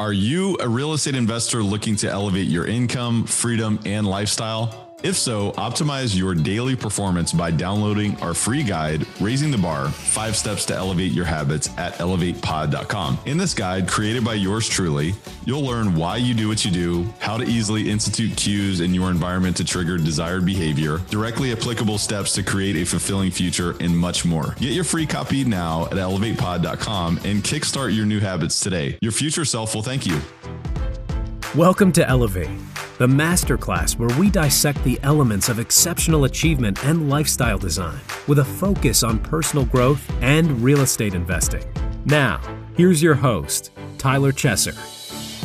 Are you a real estate investor looking to elevate your income, freedom, and lifestyle? If so, optimize your daily performance by downloading our free guide, Raising the Bar Five Steps to Elevate Your Habits at elevatepod.com. In this guide, created by yours truly, you'll learn why you do what you do, how to easily institute cues in your environment to trigger desired behavior, directly applicable steps to create a fulfilling future, and much more. Get your free copy now at elevatepod.com and kickstart your new habits today. Your future self will thank you. Welcome to Elevate the masterclass where we dissect the elements of exceptional achievement and lifestyle design with a focus on personal growth and real estate investing. Now, here's your host, Tyler Chesser.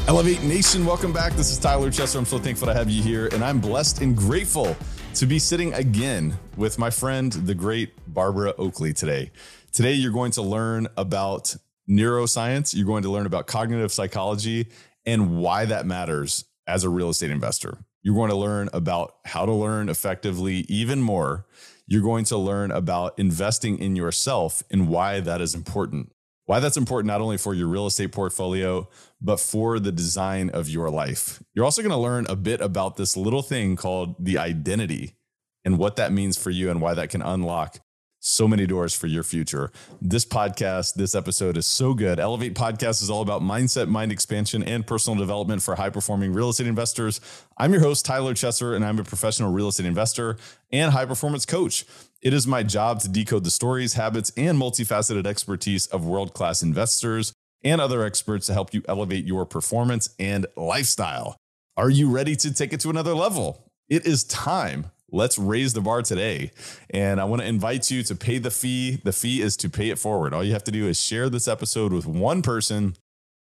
Elevate Nation, welcome back. This is Tyler Chesser. I'm so thankful to have you here, and I'm blessed and grateful to be sitting again with my friend, the great Barbara Oakley, today. Today, you're going to learn about neuroscience, you're going to learn about cognitive psychology, and why that matters as a real estate investor. You're going to learn about how to learn effectively even more. You're going to learn about investing in yourself and why that is important. Why that's important not only for your real estate portfolio, but for the design of your life. You're also going to learn a bit about this little thing called the identity and what that means for you and why that can unlock so many doors for your future. This podcast, this episode is so good. Elevate Podcast is all about mindset, mind expansion, and personal development for high performing real estate investors. I'm your host, Tyler Chesser, and I'm a professional real estate investor and high performance coach. It is my job to decode the stories, habits, and multifaceted expertise of world class investors and other experts to help you elevate your performance and lifestyle. Are you ready to take it to another level? It is time let's raise the bar today. And I want to invite you to pay the fee. The fee is to pay it forward. All you have to do is share this episode with one person,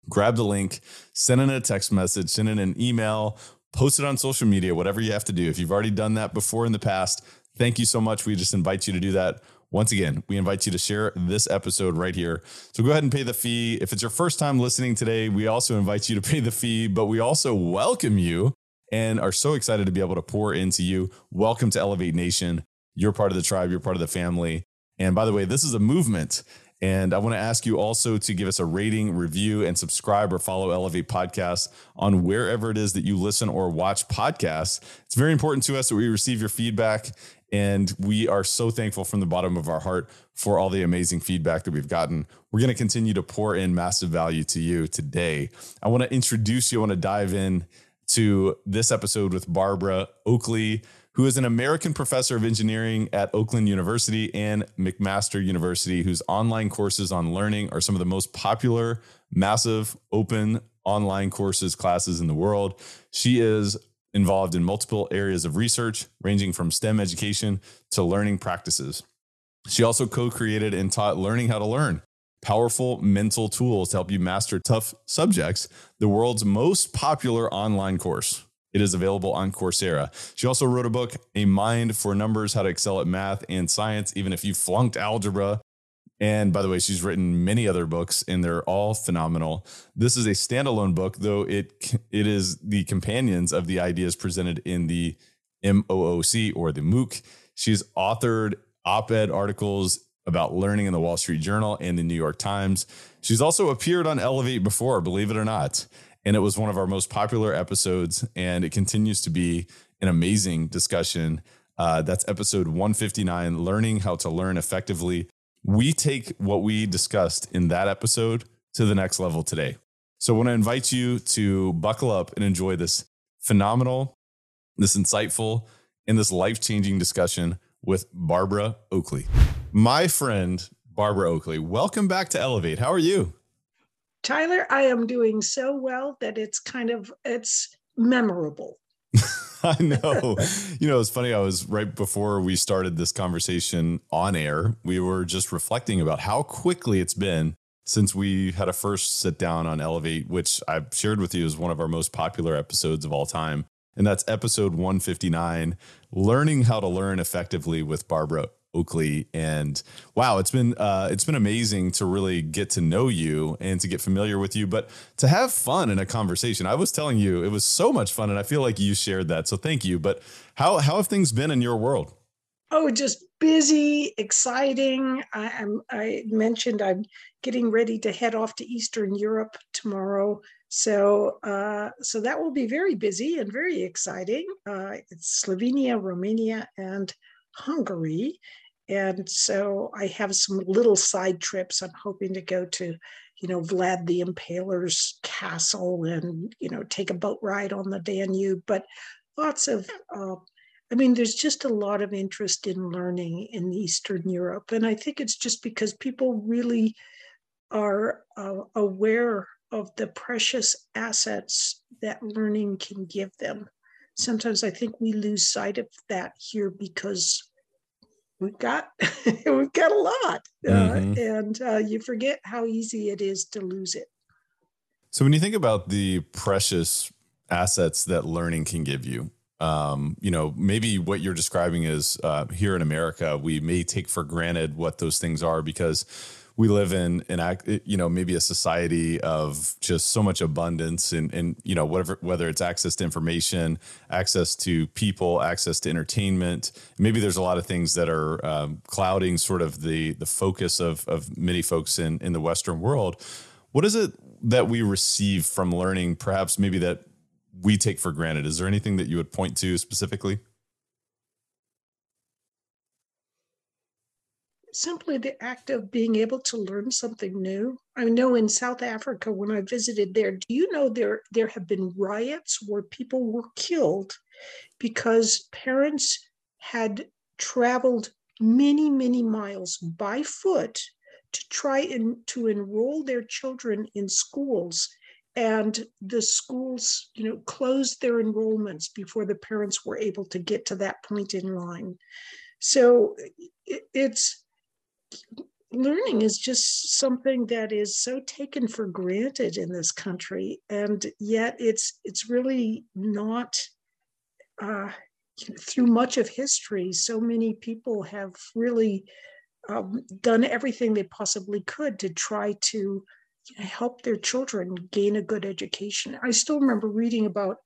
grab the link, send in a text message, send in an email, post it on social media, whatever you have to do. If you've already done that before in the past, thank you so much. We just invite you to do that. Once again, we invite you to share this episode right here. So go ahead and pay the fee. If it's your first time listening today, we also invite you to pay the fee, but we also welcome you and are so excited to be able to pour into you. Welcome to Elevate Nation. You're part of the tribe, you're part of the family. And by the way, this is a movement. And I want to ask you also to give us a rating, review, and subscribe or follow Elevate Podcast on wherever it is that you listen or watch podcasts. It's very important to us that we receive your feedback. And we are so thankful from the bottom of our heart for all the amazing feedback that we've gotten. We're going to continue to pour in massive value to you today. I want to introduce you, I want to dive in to this episode with Barbara Oakley, who is an American professor of engineering at Oakland University and McMaster University, whose online courses on learning are some of the most popular, massive, open online courses, classes in the world. She is involved in multiple areas of research, ranging from STEM education to learning practices. She also co created and taught Learning How to Learn, powerful mental tools to help you master tough subjects, the world's most popular online course. It is available on Coursera. She also wrote a book, A Mind for Numbers How to Excel at Math and Science, even if you flunked algebra. And by the way, she's written many other books and they're all phenomenal. This is a standalone book, though it it is the companions of the ideas presented in the MOOC or the MOOC. She's authored op-ed articles about learning in the Wall Street Journal and the New York Times. She's also appeared on Elevate before, believe it or not. And it was one of our most popular episodes, and it continues to be an amazing discussion. Uh, that's episode 159 Learning How to Learn Effectively. We take what we discussed in that episode to the next level today. So I want to invite you to buckle up and enjoy this phenomenal, this insightful, and this life changing discussion with Barbara Oakley. My friend, Barbara Oakley, welcome back to Elevate. How are you? Tyler, I am doing so well that it's kind of it's memorable. I know. you know, it's funny. I was right before we started this conversation on air. We were just reflecting about how quickly it's been since we had a first sit down on Elevate, which I've shared with you as one of our most popular episodes of all time. And that's episode 159 Learning How to Learn Effectively with Barbara Oakley. And wow, it's been uh, it's been amazing to really get to know you and to get familiar with you, but to have fun in a conversation. I was telling you it was so much fun, and I feel like you shared that. So thank you. But how how have things been in your world? Oh, just busy, exciting. I, am I mentioned I'm getting ready to head off to Eastern Europe tomorrow, so uh, so that will be very busy and very exciting. Uh, it's Slovenia, Romania, and Hungary, and so I have some little side trips. I'm hoping to go to, you know, Vlad the Impaler's castle and you know take a boat ride on the Danube, but lots of uh, I mean, there's just a lot of interest in learning in Eastern Europe. And I think it's just because people really are uh, aware of the precious assets that learning can give them. Sometimes I think we lose sight of that here because we've got we've got a lot, uh, mm-hmm. uh, and uh, you forget how easy it is to lose it. So when you think about the precious assets that learning can give you, um, you know, maybe what you're describing is uh, here in America, we may take for granted what those things are because we live in an you know maybe a society of just so much abundance and and you know whatever whether it's access to information access to people access to entertainment maybe there's a lot of things that are um, clouding sort of the the focus of of many folks in in the western world what is it that we receive from learning perhaps maybe that we take for granted. Is there anything that you would point to specifically? Simply the act of being able to learn something new. I know in South Africa when I visited there, do you know there there have been riots where people were killed because parents had traveled many many miles by foot to try and to enroll their children in schools and the schools you know closed their enrollments before the parents were able to get to that point in line so it's learning is just something that is so taken for granted in this country and yet it's it's really not uh, through much of history so many people have really um, done everything they possibly could to try to help their children gain a good education. I still remember reading about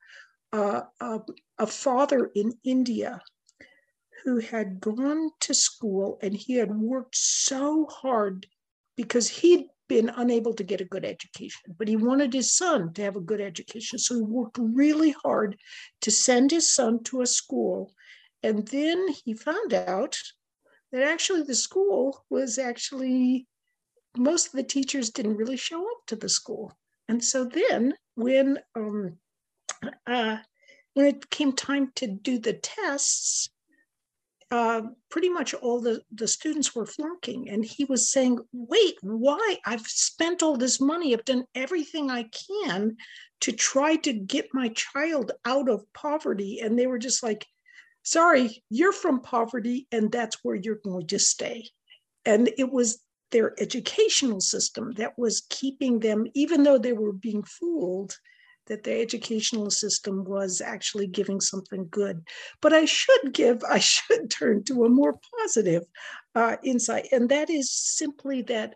uh, a, a father in India who had gone to school and he had worked so hard because he'd been unable to get a good education, but he wanted his son to have a good education. So he worked really hard to send his son to a school. And then he found out that actually the school was actually most of the teachers didn't really show up to the school. And so then when um, uh, when it came time to do the tests, uh, pretty much all the, the students were flunking. And he was saying, wait, why? I've spent all this money. I've done everything I can to try to get my child out of poverty. And they were just like, sorry, you're from poverty, and that's where you're going to stay. And it was their educational system that was keeping them, even though they were being fooled, that their educational system was actually giving something good. But I should give, I should turn to a more positive uh, insight, and that is simply that,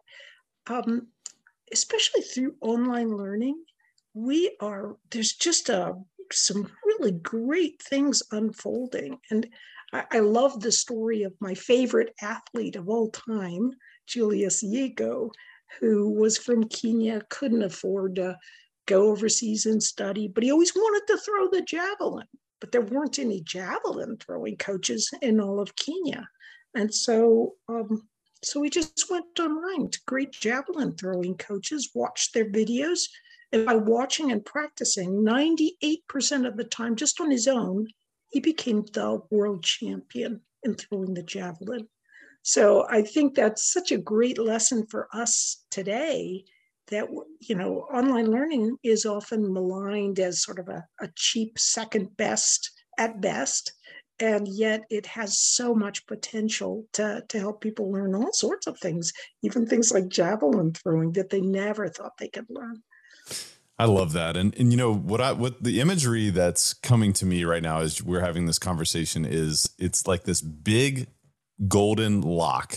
um, especially through online learning, we are there's just a some really great things unfolding, and I, I love the story of my favorite athlete of all time, Julius Yego, who was from Kenya, couldn't afford to go overseas and study, but he always wanted to throw the javelin. But there weren't any javelin throwing coaches in all of Kenya. And so, um, so we just went online to great javelin throwing coaches, watched their videos, and by watching and practicing 98% of the time, just on his own, he became the world champion in throwing the javelin. So I think that's such a great lesson for us today that you know online learning is often maligned as sort of a, a cheap second best at best and yet it has so much potential to, to help people learn all sorts of things even things like javelin throwing that they never thought they could learn I love that. And and you know what I what the imagery that's coming to me right now as we're having this conversation is it's like this big golden lock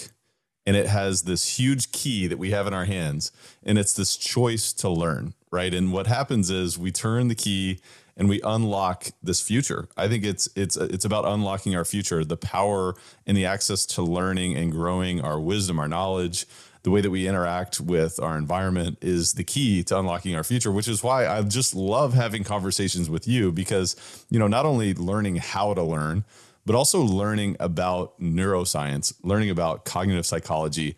and it has this huge key that we have in our hands and it's this choice to learn right? And what happens is we turn the key and we unlock this future. I think it's it's it's about unlocking our future the power and the access to learning and growing our wisdom our knowledge. The way that we interact with our environment is the key to unlocking our future which is why i just love having conversations with you because you know not only learning how to learn but also learning about neuroscience, learning about cognitive psychology.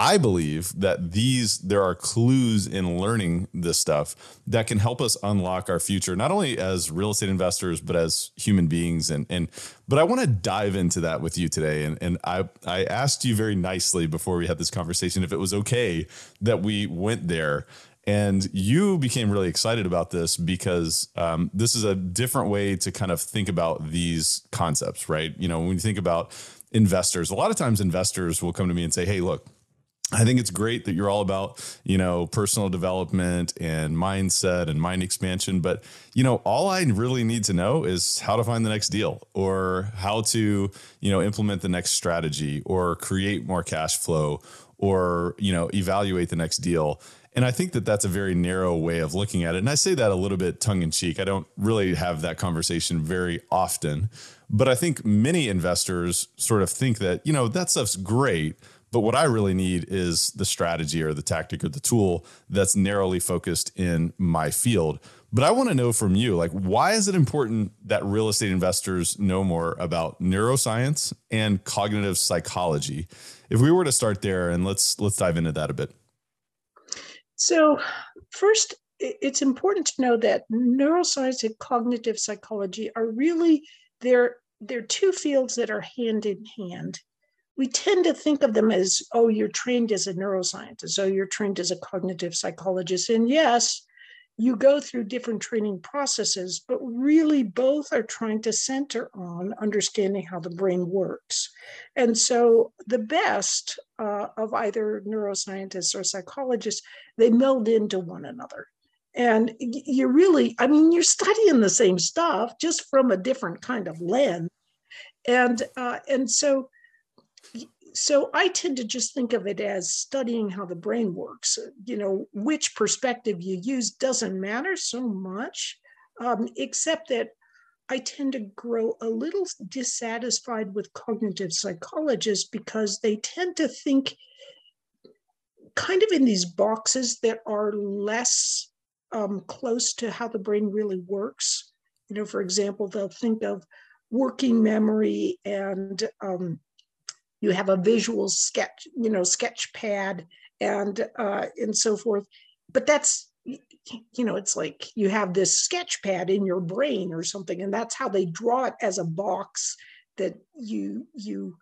I believe that these there are clues in learning this stuff that can help us unlock our future, not only as real estate investors, but as human beings. And and but I want to dive into that with you today. And and I I asked you very nicely before we had this conversation if it was okay that we went there. And you became really excited about this because um, this is a different way to kind of think about these concepts, right? You know, when you think about investors, a lot of times investors will come to me and say, hey, look, I think it's great that you're all about, you know, personal development and mindset and mind expansion. But, you know, all I really need to know is how to find the next deal or how to, you know, implement the next strategy or create more cash flow or, you know, evaluate the next deal. And I think that that's a very narrow way of looking at it. And I say that a little bit tongue in cheek. I don't really have that conversation very often. But I think many investors sort of think that, you know, that stuff's great. But what I really need is the strategy or the tactic or the tool that's narrowly focused in my field. But I want to know from you, like, why is it important that real estate investors know more about neuroscience and cognitive psychology? If we were to start there and let's let's dive into that a bit. So, first, it's important to know that neuroscience and cognitive psychology are really they're they're two fields that are hand in hand. We tend to think of them as, oh, you're trained as a neuroscientist, oh, you're trained as a cognitive psychologist. And yes, you go through different training processes, but really both are trying to center on understanding how the brain works. And so the best uh, of either neuroscientists or psychologists, they meld into one another. And you're really, I mean, you're studying the same stuff just from a different kind of lens. And uh, and so so I tend to just think of it as studying how the brain works. You know, which perspective you use doesn't matter so much, um, except that I tend to grow a little dissatisfied with cognitive psychologists because they tend to think kind of in these boxes that are less um, close to how the brain really works. You know, for example, they'll think of working memory and um, you have a visual sketch, you know, sketch pad and uh, and so forth. But that's you know, it's like you have this sketch pad in your brain or something, and that's how they draw it as a box that you you.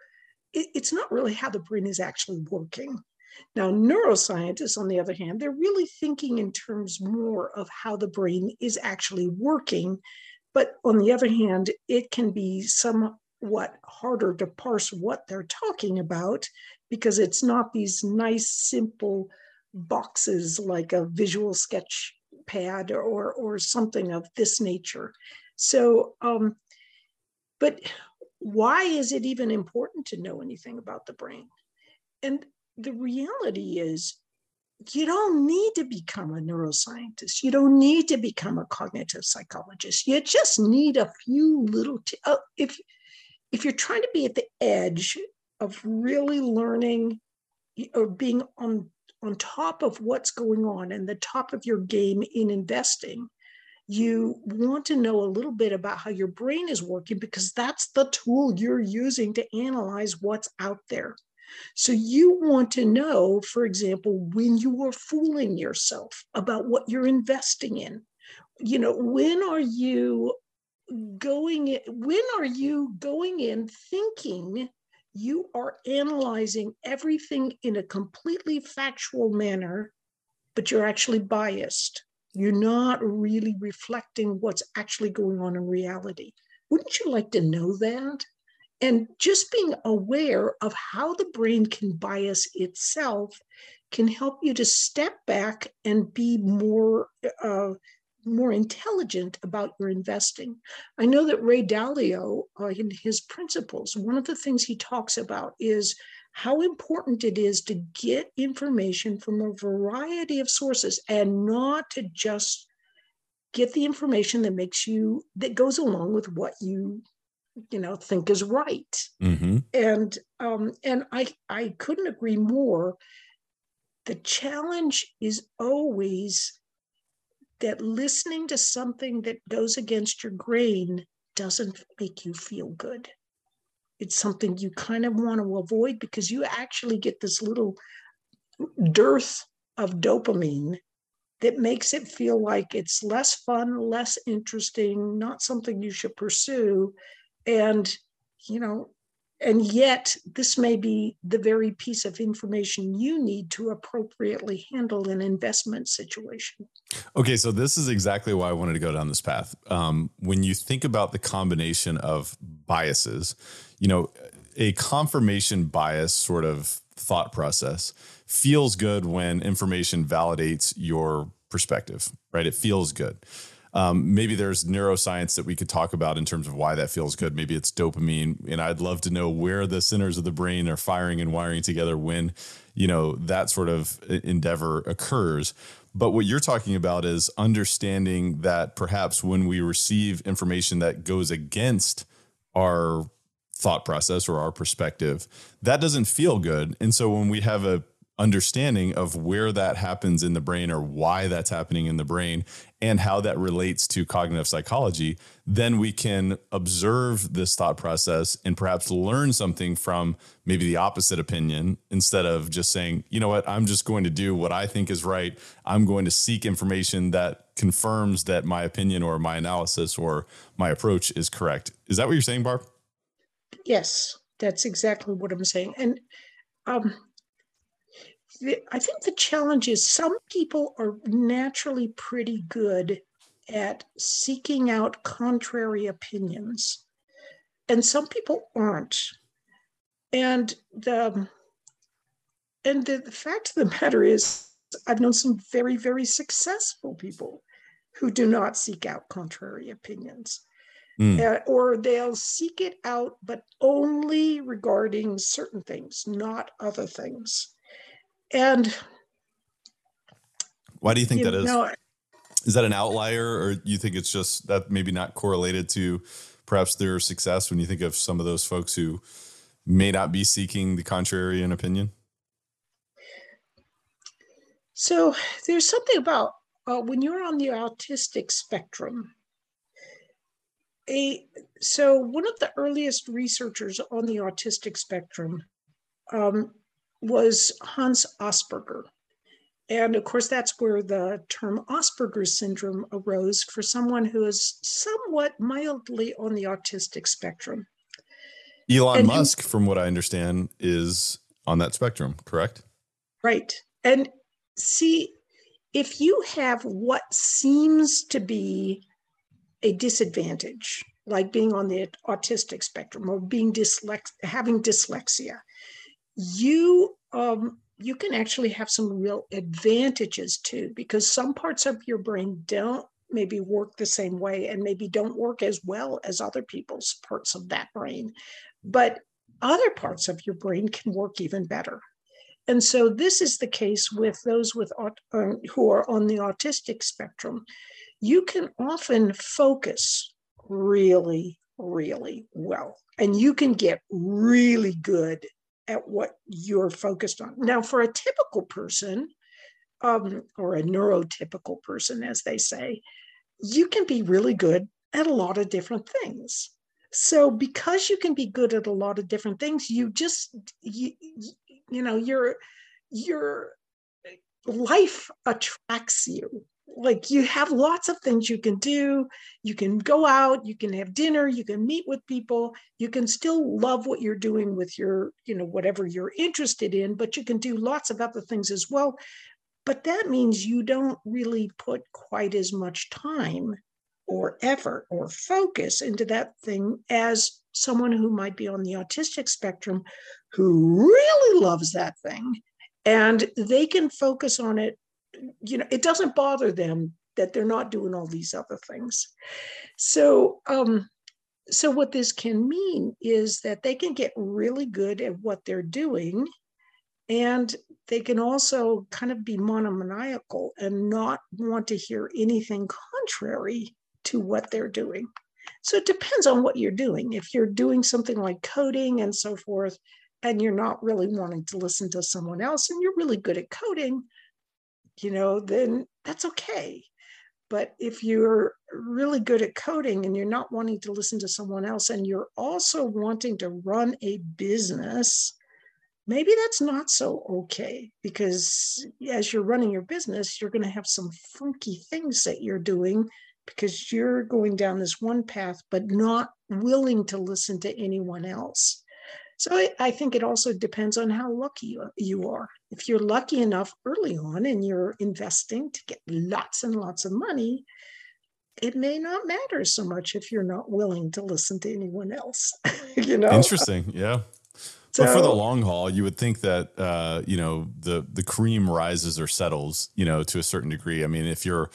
It, it's not really how the brain is actually working. Now, neuroscientists, on the other hand, they're really thinking in terms more of how the brain is actually working. But on the other hand, it can be some what harder to parse what they're talking about because it's not these nice simple boxes like a visual sketch pad or or something of this nature so um but why is it even important to know anything about the brain and the reality is you don't need to become a neuroscientist. You don't need to become a cognitive psychologist. You just need a few little. T- uh, if if you're trying to be at the edge of really learning or being on on top of what's going on and the top of your game in investing you want to know a little bit about how your brain is working because that's the tool you're using to analyze what's out there. So you want to know for example when you are fooling yourself about what you're investing in. You know when are you going in, when are you going in thinking you are analyzing everything in a completely factual manner, but you're actually biased? You're not really reflecting what's actually going on in reality. Wouldn't you like to know that? And just being aware of how the brain can bias itself can help you to step back and be more uh, more intelligent about your investing. I know that Ray Dalio, uh, in his principles, one of the things he talks about is how important it is to get information from a variety of sources and not to just get the information that makes you that goes along with what you you know think is right mm-hmm. and um and i i couldn't agree more the challenge is always that listening to something that goes against your grain doesn't make you feel good. It's something you kind of want to avoid because you actually get this little dearth of dopamine that makes it feel like it's less fun, less interesting, not something you should pursue. And, you know, and yet this may be the very piece of information you need to appropriately handle an investment situation. Okay so this is exactly why i wanted to go down this path. Um, when you think about the combination of biases you know a confirmation bias sort of thought process feels good when information validates your perspective right? It feels good um, maybe there's neuroscience that we could talk about in terms of why that feels good. Maybe it's dopamine, and I'd love to know where the centers of the brain are firing and wiring together when, you know, that sort of endeavor occurs. But what you're talking about is understanding that perhaps when we receive information that goes against our thought process or our perspective, that doesn't feel good. And so when we have a understanding of where that happens in the brain or why that's happening in the brain and how that relates to cognitive psychology, then we can observe this thought process and perhaps learn something from maybe the opposite opinion instead of just saying, you know what, I'm just going to do what I think is right. I'm going to seek information that confirms that my opinion or my analysis or my approach is correct. Is that what you're saying, Barb? Yes, that's exactly what I'm saying. And um, I think the challenge is some people are naturally pretty good at seeking out contrary opinions, and some people aren't. And the and the, the fact of the matter is, I've known some very, very successful people who do not seek out contrary opinions. Mm. Uh, or they'll seek it out, but only regarding certain things, not other things. And why do you think you that is? Know, is that an outlier, or you think it's just that maybe not correlated to perhaps their success when you think of some of those folks who may not be seeking the contrarian opinion? So there's something about uh, when you're on the autistic spectrum. A so one of the earliest researchers on the autistic spectrum um, was Hans Asperger. And of course, that's where the term Asperger's syndrome arose for someone who is somewhat mildly on the autistic spectrum. Elon and Musk, he, from what I understand, is on that spectrum, correct? Right. And see, if you have what seems to be a disadvantage, like being on the autistic spectrum or being dyslex- having dyslexia, you um, you can actually have some real advantages too, because some parts of your brain don't maybe work the same way and maybe don't work as well as other people's parts of that brain. But other parts of your brain can work even better. And so this is the case with those with uh, who are on the autistic spectrum. You can often focus really, really well, and you can get really good at what you're focused on. Now, for a typical person, um, or a neurotypical person, as they say, you can be really good at a lot of different things. So, because you can be good at a lot of different things, you just you, you know your your life attracts you like you have lots of things you can do. You can go out you can have dinner you can meet with people. You can still love what you're doing with your you know whatever you're interested in but you can do lots of other things as well. But that means you don't really put quite as much time or effort or focus into that thing as someone who might be on the autistic spectrum who really loves that thing and they can focus on it you know, it doesn't bother them that they're not doing all these other things. So, um, so what this can mean is that they can get really good at what they're doing and they can also kind of be monomaniacal and not want to hear anything contrary to what they're doing so it depends on what you're doing if you're doing something like coding and so forth and you're not really wanting to listen to someone else and you're really good at coding you know then that's okay but if you're really good at coding and you're not wanting to listen to someone else and you're also wanting to run a business, maybe that's not so okay because as you're running your business, you're going to have some funky things that you're doing because you're going down this one path, but not willing to listen to anyone else. So I, I, think it also depends on how lucky you, you are. If you're lucky enough early on and you're investing to get lots and lots of money, it may not matter so much if you're not willing to listen to anyone else. you know, interesting. Yeah. So, but for the long haul, you would think that uh, you know the the cream rises or settles, you know, to a certain degree. I mean, if you're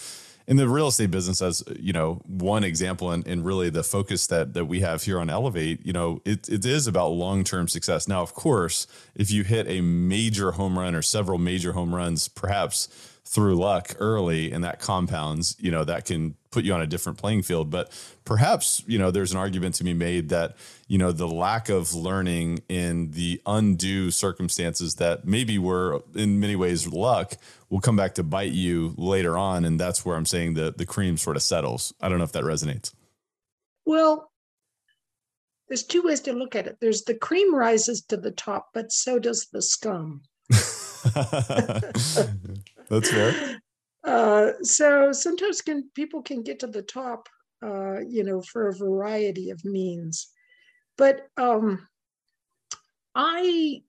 in the real estate business as you know one example and, and really the focus that that we have here on elevate you know it, it is about long-term success. Now of course if you hit a major home run or several major home runs perhaps through luck early and that compounds, you know, that can put you on a different playing field. But perhaps, you know, there's an argument to be made that, you know, the lack of learning in the undue circumstances that maybe were in many ways luck will come back to bite you later on. And that's where I'm saying the the cream sort of settles. I don't know if that resonates. Well, there's two ways to look at it. There's the cream rises to the top, but so does the scum. That's fair. Uh, so sometimes can people can get to the top, uh, you know, for a variety of means. But um, I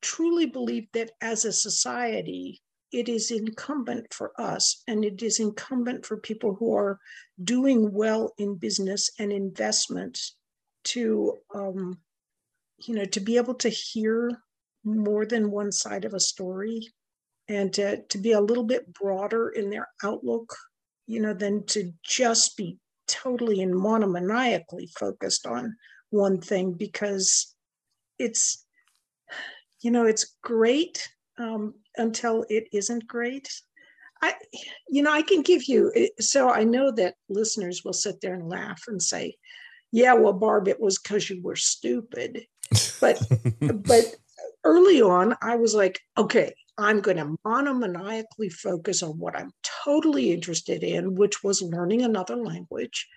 truly believe that as a society, it is incumbent for us and it is incumbent for people who are doing well in business and investments to um, you know to be able to hear more than one side of a story and to, to be a little bit broader in their outlook, you know, than to just be totally and monomaniacally focused on one thing because it's, you know, it's great um, until it isn't great. I, you know, I can give you, so I know that listeners will sit there and laugh and say, yeah, well, Barb, it was because you were stupid. But, but early on, I was like, okay, I'm going to monomaniacally focus on what I'm totally interested in, which was learning another language.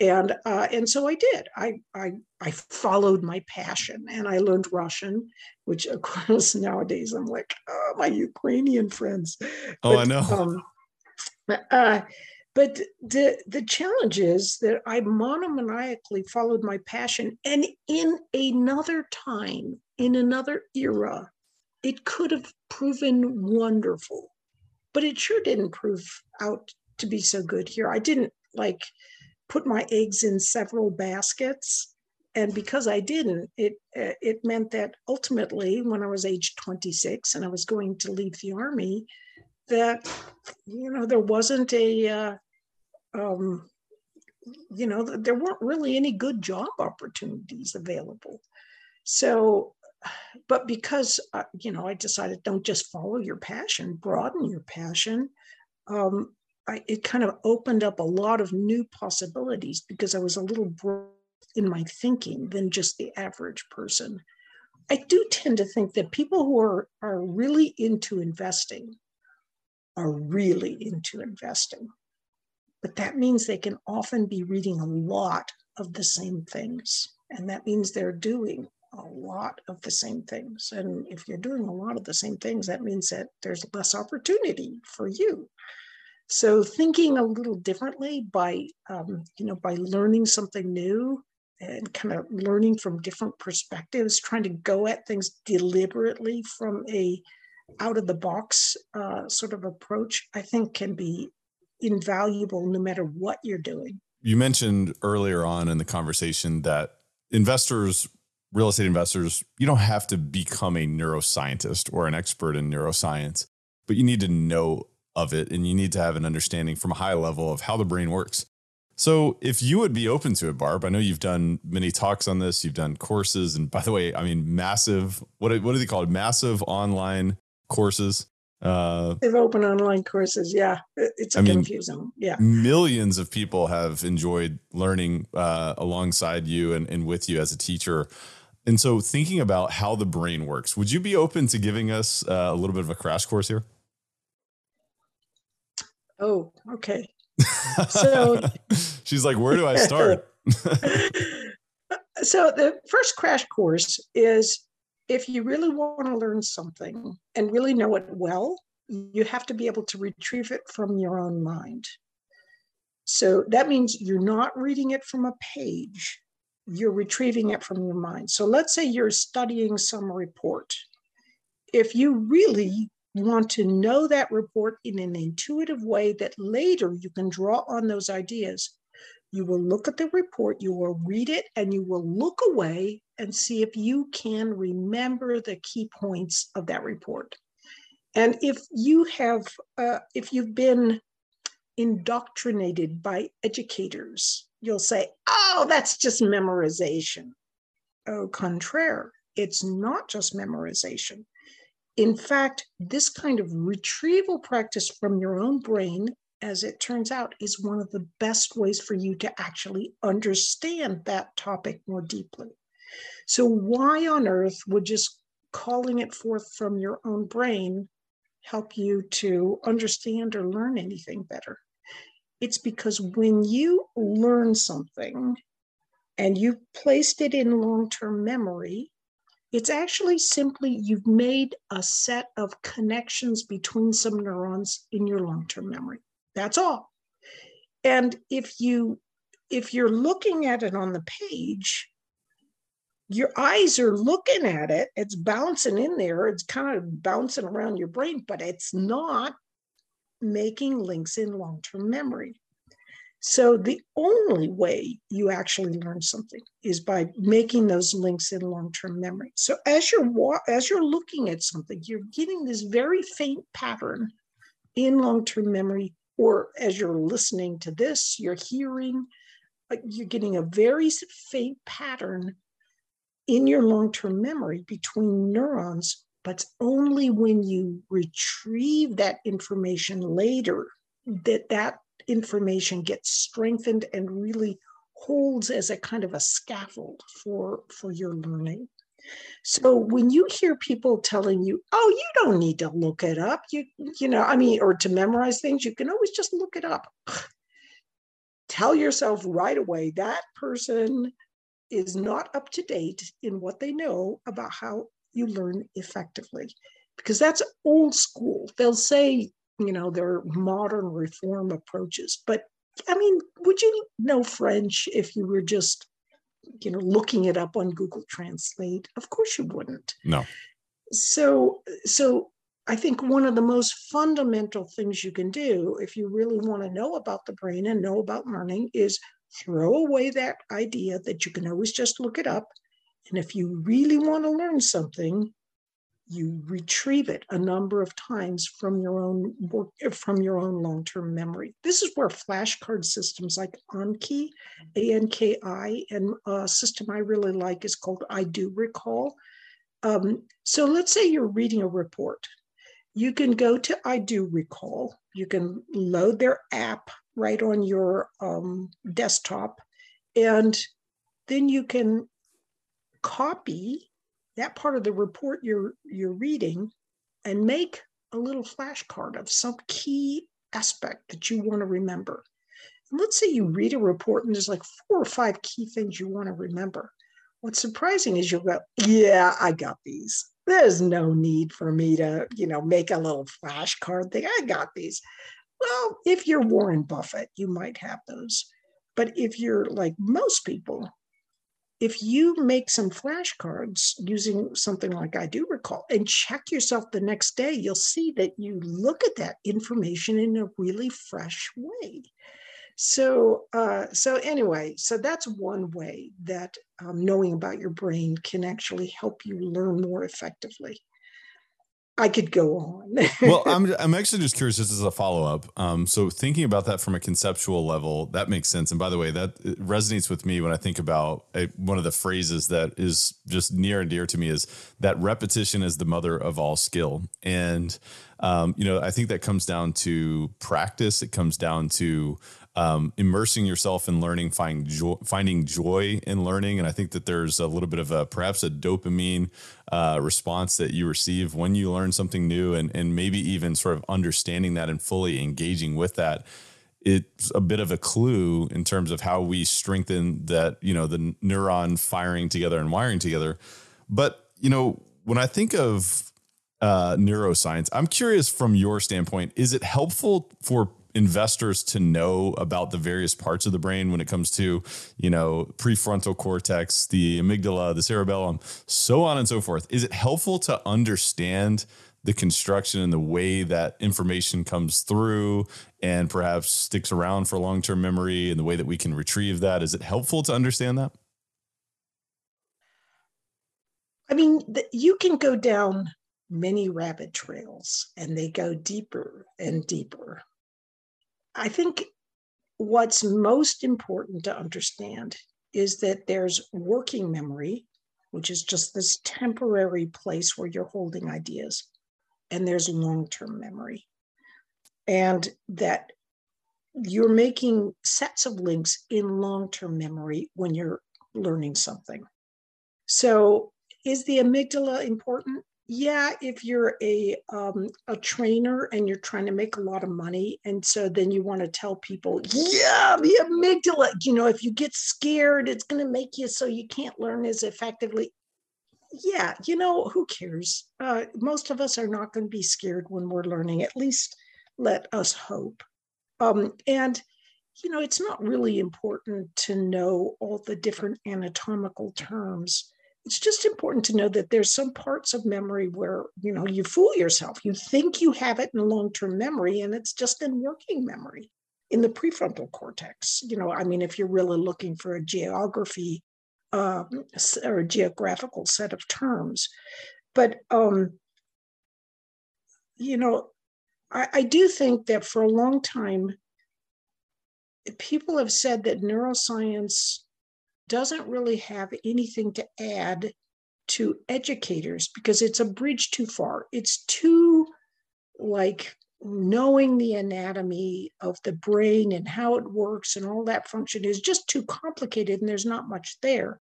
And uh, and so I did. I, I I followed my passion, and I learned Russian, which of course nowadays I'm like, oh, my Ukrainian friends. Oh, but, I know. Um, uh, but the the challenge is that I monomaniacally followed my passion, and in another time, in another era, it could have proven wonderful, but it sure didn't prove out to be so good here. I didn't like put my eggs in several baskets. And because I didn't, it uh, it meant that ultimately, when I was age 26 and I was going to leave the army, that you know there wasn't a uh, um, you know there weren't really any good job opportunities available. So but because uh, you know i decided don't just follow your passion broaden your passion um, I, it kind of opened up a lot of new possibilities because i was a little broad in my thinking than just the average person. I do tend to think that people who are, are really into investing are really into investing but that means they can often be reading a lot of the same things and that means they're doing a lot of the same things. And if you're doing a lot of the same things, that means that there's less opportunity for you. So thinking a little differently by, um, you know, by learning something new and kind of learning from different perspectives, trying to go at things deliberately from a out of the box uh, sort of approach, I think can be invaluable no matter what you're doing. You mentioned earlier on in the conversation that investors real estate investors, you don't have to become a neuroscientist or an expert in neuroscience, but you need to know of it and you need to have an understanding from a high level of how the brain works. So, if you would be open to it, Barb, I know you've done many talks on this. You've done courses, and by the way, I mean massive. What what do they called? Massive online courses. Uh, They've open online courses. Yeah, it's I confusing. Mean, yeah, millions of people have enjoyed learning uh, alongside you and, and with you as a teacher. And so, thinking about how the brain works, would you be open to giving us uh, a little bit of a crash course here? Oh, okay. So she's like, Where do I start? so, the first crash course is if you really want to learn something and really know it well, you have to be able to retrieve it from your own mind. So that means you're not reading it from a page, you're retrieving it from your mind. So let's say you're studying some report. If you really want to know that report in an intuitive way that later you can draw on those ideas, you will look at the report, you will read it, and you will look away and see if you can remember the key points of that report. And if you have, uh, if you've been indoctrinated by educators, you'll say, oh, that's just memorization. Au contraire, it's not just memorization. In fact, this kind of retrieval practice from your own brain, as it turns out, is one of the best ways for you to actually understand that topic more deeply. So, why on earth would just calling it forth from your own brain help you to understand or learn anything better? It's because when you learn something and you've placed it in long term memory, it's actually simply you've made a set of connections between some neurons in your long-term memory. That's all. And if you if you're looking at it on the page, your eyes are looking at it, it's bouncing in there, it's kind of bouncing around your brain, but it's not making links in long-term memory. So the only way you actually learn something is by making those links in long-term memory. So as you're as you're looking at something, you're getting this very faint pattern in long-term memory, or as you're listening to this, you're hearing, uh, you're getting a very faint pattern in your long-term memory between neurons, but only when you retrieve that information later that that information gets strengthened and really holds as a kind of a scaffold for for your learning. So when you hear people telling you oh you don't need to look it up. You you know i mean or to memorize things you can always just look it up. Tell yourself right away that person is not up to date in what they know about how you learn effectively because that's old school they'll say you know, their modern reform approaches. But I mean, would you know French if you were just, you know, looking it up on Google Translate? Of course you wouldn't. No. So, so I think one of the most fundamental things you can do if you really want to know about the brain and know about learning is throw away that idea that you can always just look it up. And if you really want to learn something, you retrieve it a number of times from your own work from your own long-term memory. This is where flashcard systems like anki anki and a system i really like is called iDoRecall. Um, so let's say you're reading a report. You can go to iDoRecall. You can load their app right on your um, desktop and then you can copy that part of the report you're you're reading and make a little flashcard of some key aspect that you want to remember. And let's say you read a report and there's like four or five key things you want to remember. What's surprising is you'll go, yeah, I got these. There's no need for me to, you know, make a little flashcard thing. I got these. Well, if you're Warren Buffett, you might have those. But if you're like most people, if you make some flashcards using something like iDoRecall and check yourself the next day, you'll see that you look at that information in a really fresh way. So, uh, so anyway, so that's one way that um, knowing about your brain can actually help you learn more effectively. I could go on. well, I'm I'm actually just curious, just as a follow up. Um, so thinking about that from a conceptual level, that makes sense. And by the way, that resonates with me when I think about a, one of the phrases that is just near and dear to me is that repetition is the mother of all skill. And um, you know, I think that comes down to practice. It comes down to um, immersing yourself in learning, finding joy, finding joy in learning. And I think that there's a little bit of a perhaps a dopamine uh, response that you receive when you learn something new, and and maybe even sort of understanding that and fully engaging with that. It's a bit of a clue in terms of how we strengthen that, you know, the neuron firing together and wiring together. But you know, when I think of uh, neuroscience, I'm curious from your standpoint, is it helpful for investors to know about the various parts of the brain when it comes to, you know, prefrontal cortex, the amygdala, the cerebellum, so on and so forth? Is it helpful to understand the construction and the way that information comes through and perhaps sticks around for long term memory and the way that we can retrieve that? Is it helpful to understand that? I mean, you can go down many rabbit trails and they go deeper and deeper. I think what's most important to understand is that there's working memory, which is just this temporary place where you're holding ideas, and there's long term memory. And that you're making sets of links in long term memory when you're learning something. So, is the amygdala important? Yeah if you're a um, a trainer and you're trying to make a lot of money and so then you want to tell people yeah the amygdala you know if you get scared it's going to make you so you can't learn as effectively. Yeah you know who cares? Uh, most of us are not going to be scared when we're learning at least let us hope. Um, and you know it's not really important to know all the different anatomical terms it's just important to know that there's some parts of memory where you know you fool yourself. You think you have it in long-term memory and it's just in working memory in the prefrontal cortex. You know i mean if you're really looking for a geography uh, or a geographical set of terms. But um you know I, I do think that for a long time people have said that neuroscience doesn't really have anything to add to educators because it's a bridge too far. It's too like knowing the anatomy of the brain and how it works and all that function is just too complicated and there's not much there.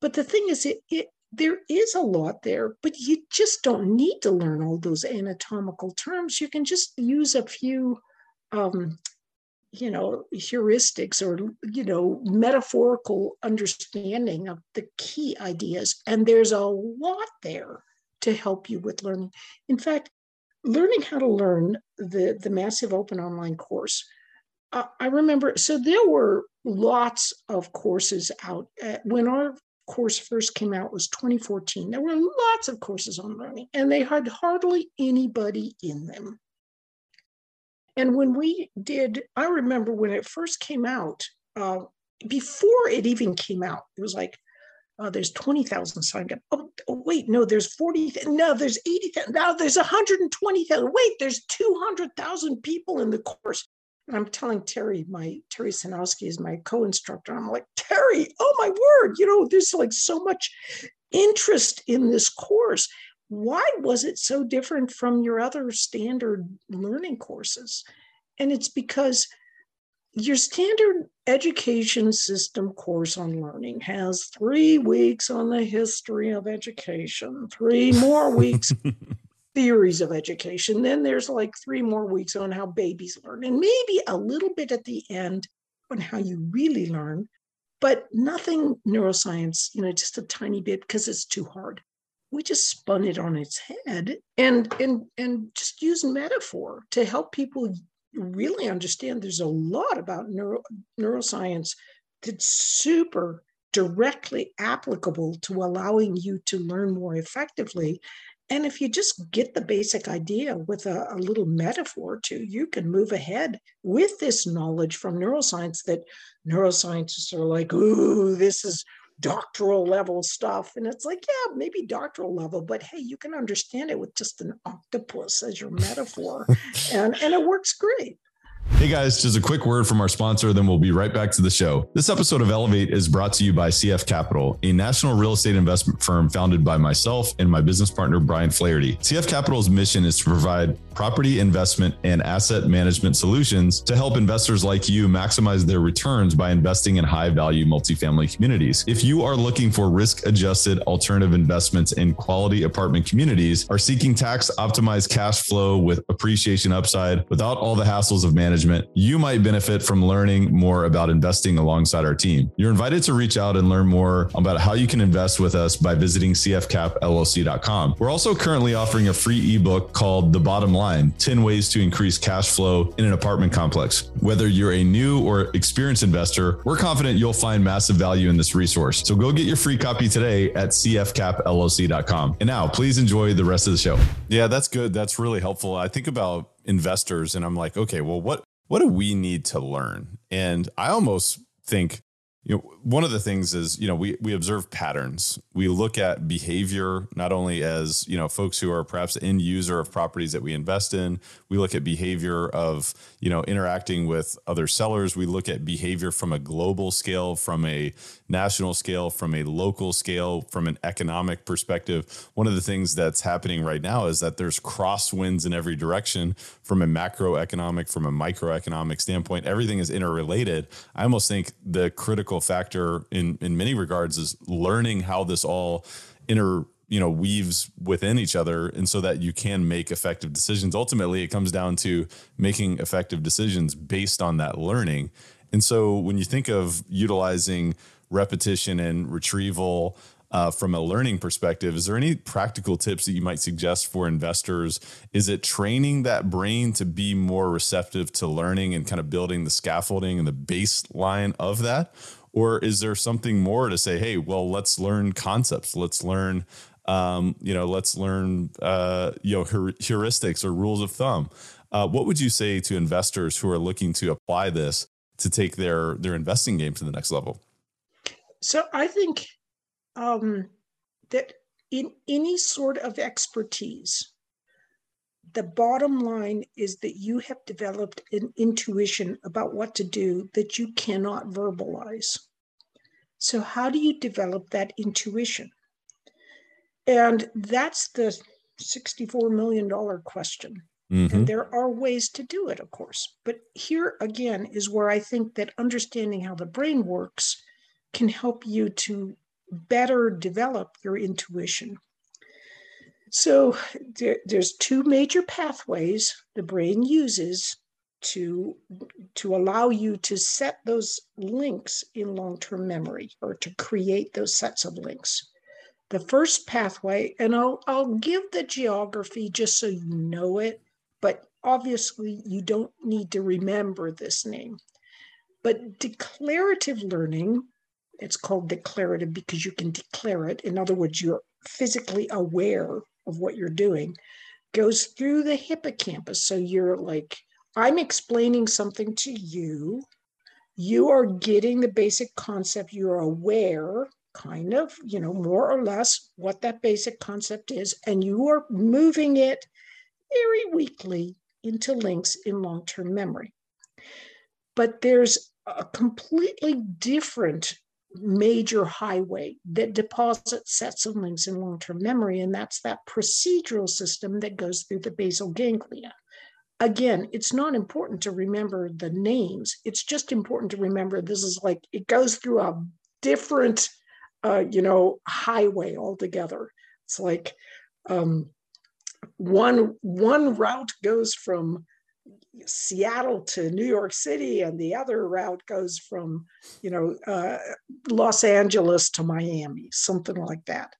But the thing is, it, it there is a lot there, but you just don't need to learn all those anatomical terms. You can just use a few um, you know heuristics or you know metaphorical understanding of the key ideas. And there's a lot there to help you with learning. In fact learning how to learn the the massive open online course uh, i remember so there were lots of courses out at, when our course first came out was 2014 there were lots of courses on learning and they had hardly anybody in them and when we did, I remember when it first came out, uh, before it even came out, it was like, oh, there's 20,000 signed up. Oh, oh, wait, no, there's 40. No, there's 80,000. Now there's 120,000. Wait, there's 200,000 people in the course. And I'm telling Terry, my Terry Sejnowski is my co-instructor. I'm like, Terry, oh my word, you know, there's like so much interest in this course why was it so different from your other standard learning courses? And it's because your standard education system course on learning has three weeks on the history of education, three more weeks theories of education. Then there's like three more weeks on how babies learn, and maybe a little bit at the end on how you really learn, but nothing neuroscience, you know, just a tiny bit because it's too hard we just spun it on its head and and and just use metaphor to help people really understand there's a lot about neuro, neuroscience that's super directly applicable to allowing you to learn more effectively. And if you just get the basic idea with a, a, little metaphor too, you can move ahead with this knowledge from neuroscience that neuroscientists are like, ooh, this is doctoral level stuff. And it's like, yeah, maybe doctoral level, but hey, you can understand it with just an octopus as your metaphor. and, and it works great. Hey guys, just a quick word from our sponsor, then we'll be right back to the show. This episode of Elevate is brought to you by CF Capital, a national real estate investment firm founded by myself and my business partner, Brian Flaherty. CF Capital's mission is to provide property investment and asset management solutions to help investors like you maximize their returns by investing in high value multifamily communities. If you are looking for risk adjusted alternative investments in quality apartment communities, are seeking tax optimized cash flow with appreciation upside without all the hassles of management, management, you might benefit from learning more about investing alongside our team. You're invited to reach out and learn more about how you can invest with us by visiting cfcapllc.com. We're also currently offering a free ebook called The Bottom Line 10 Ways to Increase Cash Flow in an Apartment Complex. Whether you're a new or experienced investor, we're confident you'll find massive value in this resource. So go get your free copy today at cfcapllc.com. And now, please enjoy the rest of the show. Yeah, that's good. That's really helpful. I think about investors and I'm like, okay, well, what what do we need to learn? And I almost think you know one of the things is you know we we observe patterns. We look at behavior not only as you know folks who are perhaps end user of properties that we invest in. We look at behavior of you know interacting with other sellers. We look at behavior from a global scale from a national scale from a local scale from an economic perspective. One of the things that's happening right now is that there's crosswinds in every direction from a macroeconomic from a microeconomic standpoint. Everything is interrelated. I almost think the critical factor in in many regards is learning how this all inter you know weaves within each other and so that you can make effective decisions. Ultimately it comes down to making effective decisions based on that learning. And so when you think of utilizing repetition and retrieval uh, from a learning perspective, is there any practical tips that you might suggest for investors? Is it training that brain to be more receptive to learning and kind of building the scaffolding and the baseline of that? Or is there something more to say, hey, well, let's learn concepts, let's learn um, you know, let's learn, uh, you know, heuristics or rules of thumb. Uh, what would you say to investors who are looking to apply this to take their their investing game to the next level? So I think um, that in any sort of expertise, the bottom line is that you have developed an intuition about what to do that you cannot verbalize. So, how do you develop that intuition? And that's the $64 million question. Mm-hmm. And there are ways to do it, of course. But here again is where I think that understanding how the brain works can help you to better develop your intuition. So there, there's two major pathways the brain uses to to allow you to set those links in long-term memory or to create those sets of links. The first pathway, and I'll I'll give the geography just so you know it, but obviously you don't need to remember this name. But declarative learning it's called declarative because you can declare it. In other words, you're physically aware of what you're doing, goes through the hippocampus. So you're like, I'm explaining something to you. You are getting the basic concept. You're aware, kind of, you know, more or less what that basic concept is. And you are moving it very weakly into links in long term memory. But there's a completely different major highway that deposits sets of links in long-term memory, and that's that procedural system that goes through the basal ganglia. Again, it's not important to remember the names. It's just important to remember this is like it goes through a different, uh, you know, highway altogether. It's like um, one one route goes from Seattle to New York City, and the other route goes from, you know, uh, Los Angeles to Miami, something like that.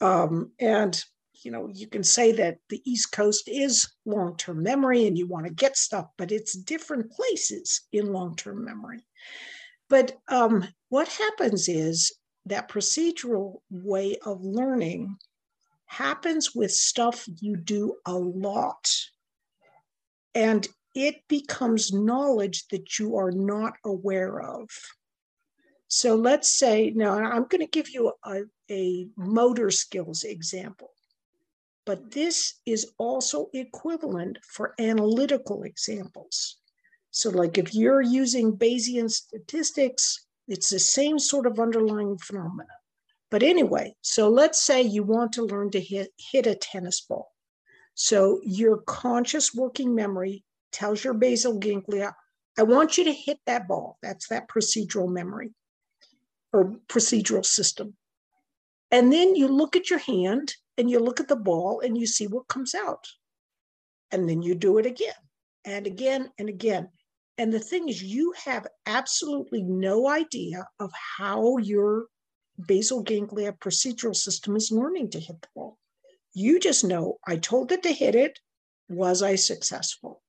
Um, and you know, you can say that the East Coast is long-term memory, and you want to get stuff, but it's different places in long-term memory. But um, what happens is that procedural way of learning happens with stuff you do a lot and it becomes knowledge that you are not aware of. So let's say, now I'm going to give you a, a motor skills example, but this is also equivalent for analytical examples. So, like if you're using Bayesian statistics, it's the same sort of underlying phenomena. But anyway, so let's say you want to learn to hit, hit a tennis ball. So your conscious working memory tells your basal ganglia, I want you to hit that ball. That's that procedural memory or procedural system. And then you look at your hand and you look at the ball and you see what comes out. And then you do it again and again and again. And the thing is, you have absolutely no idea of how your basal ganglia procedural system is learning to hit the ball. You just know I told it to hit it. Was I successful?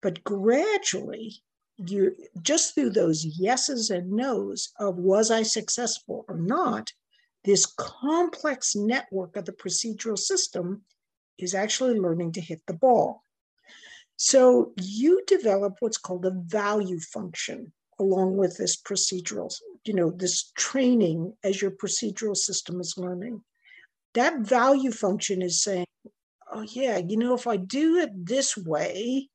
But gradually, you just through those yeses and nos of was I successful or not, this complex network of the procedural system is actually learning to hit the ball. So you develop what's called a value function along with this procedural, you know, this training as your procedural system is learning. That value function is saying, oh, yeah, you know, if I do it this way,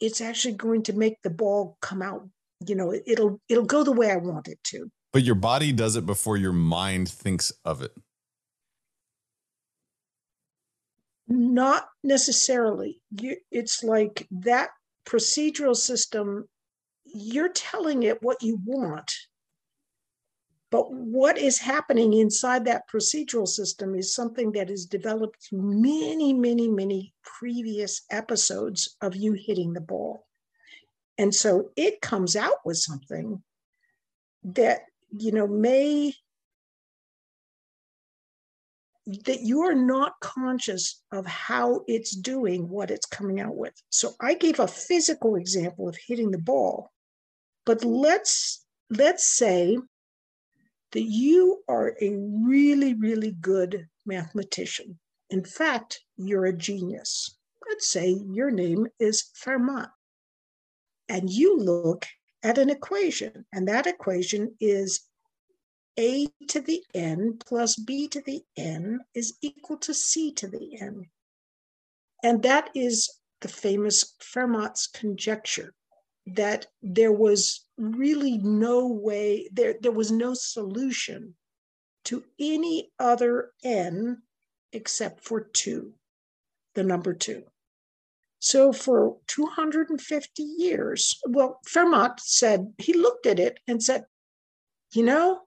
it's actually going to make the ball come out, you know, it'll it'll go the way I want it to. But your body does it before your mind thinks of it. Not necessarily. You, it's like that procedural system, you're telling it what you want. But what is happening inside that procedural system is something that is developed many, many, many previous episodes of you hitting the ball. And so it comes out with something that, you know, may that you are not conscious of how it's doing what it's coming out with. So I gave a physical example of hitting the ball, but let's let's say that you are a really really good mathematician. In fact, you're a genius. Let's say your name is Fermat. And you look at an equation, and that equation is a to the n plus b to the n is equal to c to the n. And that is the famous Fermat's conjecture that there was really no way, there, there was no solution to any other n except for two, the number two. So for 250 years, well, Fermat said, he looked at it and said, you know,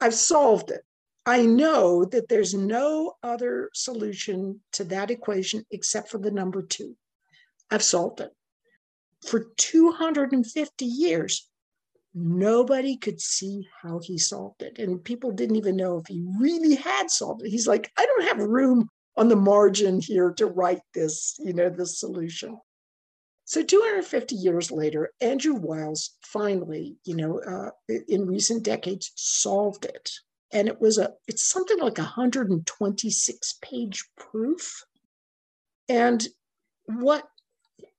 I've solved it. I know that there's no other solution to that equation except for the number two. I've solved it. For 250 years, nobody could see how he solved it. And people didn't even know if he really had solved it. He's like, I don't have room on the margin here to write this, you know, the solution. So 250 years later, Andrew Wiles finally, you know, uh, in recent decades, solved it, and it was a it's something like a 126 page proof. And what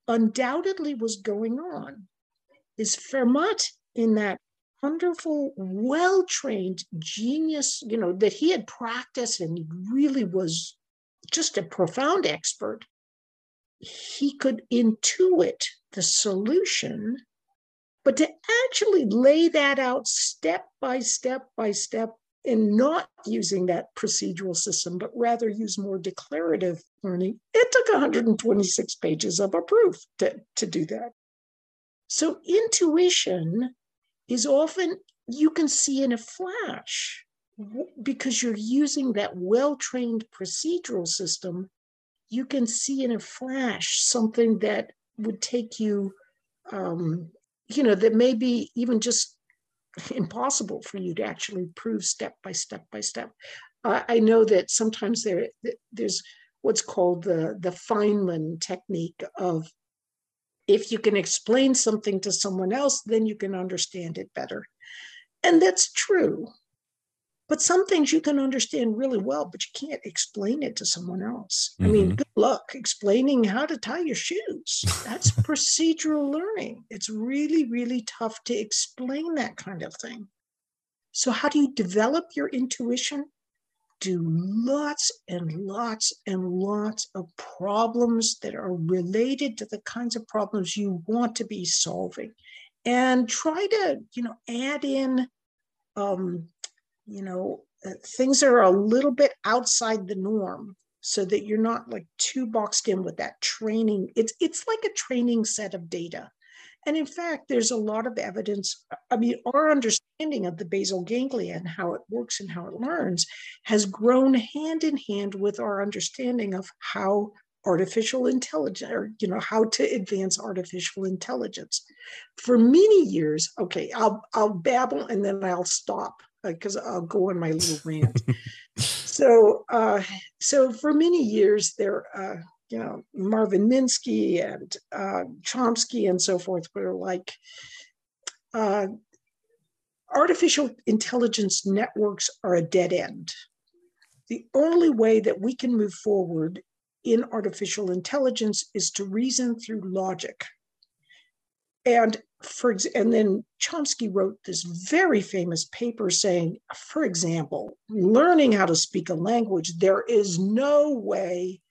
undoubtedly was going on. Is Fermat in that wonderful, well trained genius, you know, that he had practiced and he really was just a profound expert he could intuit the solution, but to actually lay that out step by step by step and not using that procedural system, but rather use more declarative learning, it took 126 pages of a proof to, to do that. So intuition is often you can see in a flash because you're using that well trained procedural system you can see in a flash something that would take you, um, you know, that maybe even just impossible for you to actually prove step by step by step. Uh, I know that sometimes there there's what's called the the Feynman technique of if you can explain something to someone else, then you can understand it better. And that's true. But some things you can understand really well, but you can't explain it to someone else. Mm-hmm. I mean, mm-hmm. good luck explaining how to tie your shoes. That's procedural learning. It's really, really tough to explain that kind of thing. So, how do you develop your intuition? Do lots and lots and lots of problems that are related to the kinds of problems you want to be solving. And try to, you know, add in, um, you know, uh, things that are a little bit outside the norm so that you're not like too boxed in with that training. It's it's like a training set of data. And in fact, there's a lot of evidence. I mean, our understanding of the basal ganglia and how it works and how it learns has grown hand in hand with our understanding of how artificial intelligence or you know how to advance artificial intelligence for many years okay i'll i'll babble and then i'll stop because uh, i'll go on my little rant so uh so for many years there uh you know, Marvin Minsky and uh, Chomsky and so forth were like, uh, artificial intelligence networks are a dead end. The only way that we can move forward in artificial intelligence is to reason through logic. And for and then Chomsky wrote this very famous paper saying, for example, learning how to speak a language, there is no way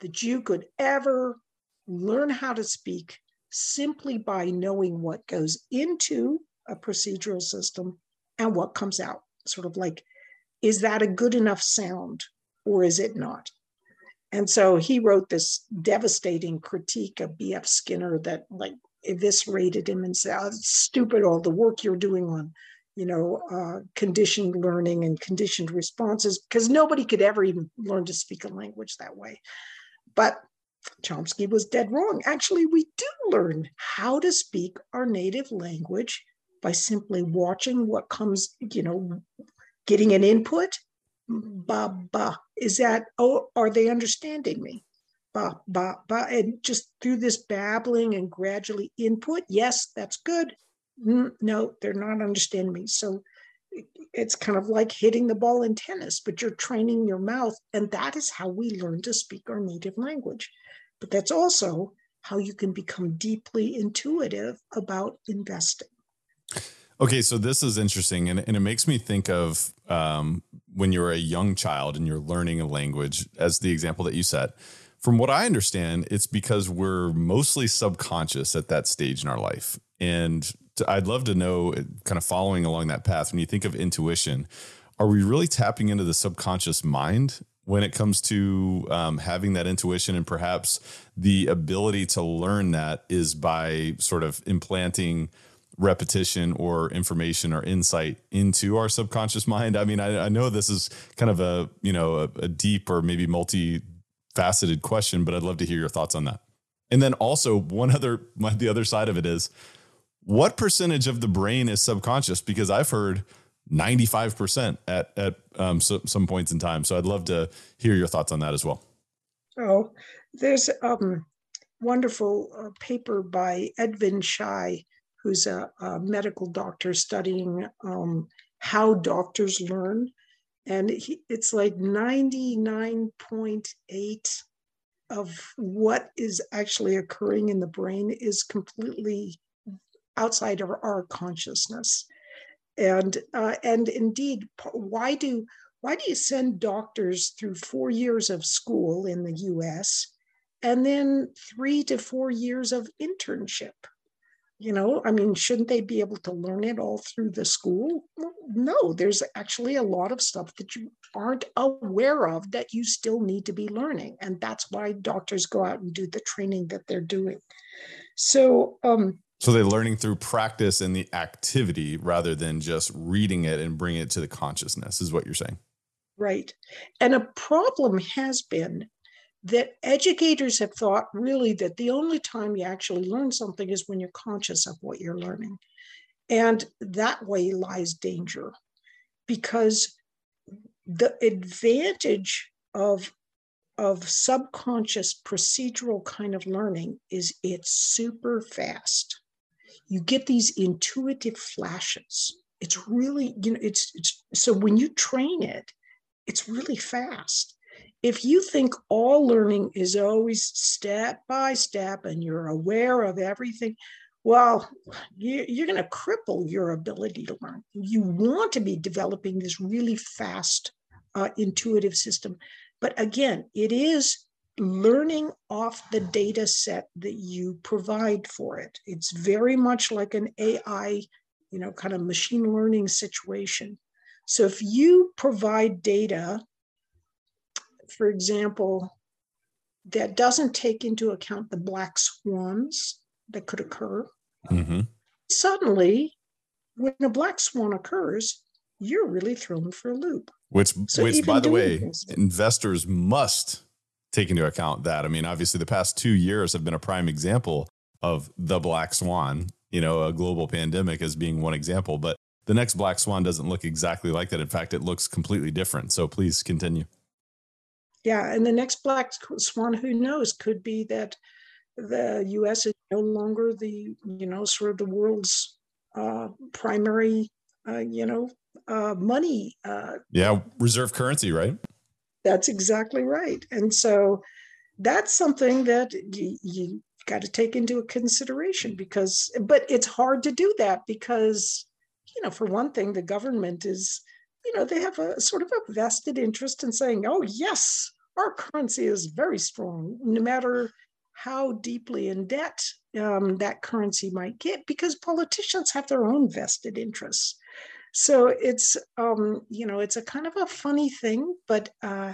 that you could ever learn how to speak simply by knowing what goes into a procedural system and what comes out. Sort of like, is that a good enough sound or is it not? And so he wrote this devastating critique of B.F. Skinner that like eviscerated him and said, oh, it's stupid, all the work you're doing on, you know, uh, conditioned learning and conditioned responses, because nobody could ever even learn to speak a language that way. But Chomsky was dead wrong. Actually, we do learn how to speak our native language by simply watching what comes, you know, getting an input. Ba ba. Is that, oh, are they understanding me? Ba ba ba. And just through this babbling and gradually input, yes, that's good. Mm, no, they're not understanding me. So it's kind of like hitting the ball in tennis, but you're training your mouth. And that is how we learn to speak our native language. But that's also how you can become deeply intuitive about investing. Okay, so this is interesting, and, and it makes me think of um, when you're a young child and you're learning a language, as the example that you set. From what I understand, it's because we're mostly subconscious at that stage in our life. And I'd love to know, kind of following along that path, when you think of intuition, are we really tapping into the subconscious mind when it comes to um, having that intuition and perhaps the ability to learn that is by sort of implanting repetition or information or insight into our subconscious mind i mean i, I know this is kind of a you know a, a deep or maybe multi-faceted question but i'd love to hear your thoughts on that and then also one other the other side of it is what percentage of the brain is subconscious? Because I've heard 95% at, at um, so, some points in time. So I'd love to hear your thoughts on that as well. Oh, there's a um, wonderful uh, paper by Edwin Shai, who's a, a medical doctor studying um, how doctors learn. And he, it's like 99.8 of what is actually occurring in the brain is completely outside of our consciousness. And uh, and indeed, why do why do you send doctors through four years of school in the U.S. and then three to four years of internship? You know, I mean, shouldn't they be able to learn it all through the school? No, there's actually a lot of stuff that you aren't aware of that you still need to be learning. And that's why doctors go out and do the training that they're doing. So, um, so they're learning through practice and the activity rather than just reading it and bringing it to the consciousness, is what you're saying. Right. And a problem has been that educators have thought really that the only time you actually learn something is when you're conscious of what you're learning. And that way lies danger because the advantage of of subconscious procedural kind of learning is it's super fast you get these intuitive flashes. It's really, you know, it's, it's so when you train it, it's really fast. If you think all learning is always step by step and you're aware of everything, well, you, are going to cripple your ability to learn. You want to be developing this really fast, uh, intuitive system. But again, it is learning off the data set that you provide for it. It's very much like an AI, you know, kind of machine learning situation. So if you provide data, for example, that doesn't take into account the black swans that could occur, mm-hmm. suddenly, when a black swan occurs, you're really thrown for a loop. Which, so which by the way, things, investors must take into account that. I mean, obviously, the past two years have been a prime example of the black swan. You know, a global pandemic as being one example, but the next black swan doesn't look exactly like that. In fact, it looks completely different. So please continue. Yeah, and the next black swan, who knows, could be that the U.S. is no longer the you know sort of the world's uh, primary uh, you know uh, money. Uh, yeah, reserve currency, right? That's exactly right. And so that's something that you, you got to take into consideration because, but it's hard to do that because, you know, for one thing, the government is, you know, they have a sort of a vested interest in saying, oh, yes, our currency is very strong, no matter how deeply in debt um, that currency might get, because politicians have their own vested interests. So it's um, you know it's a kind of a funny thing but uh,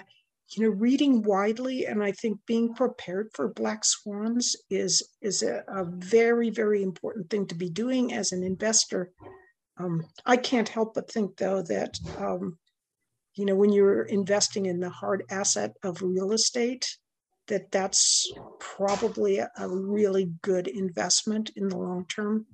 you know reading widely and i think being prepared for black swans is is a, a very very important thing to be doing as an investor um, i can't help but think though that um, you know when you're investing in the hard asset of real estate that that's probably a, a really good investment in the long term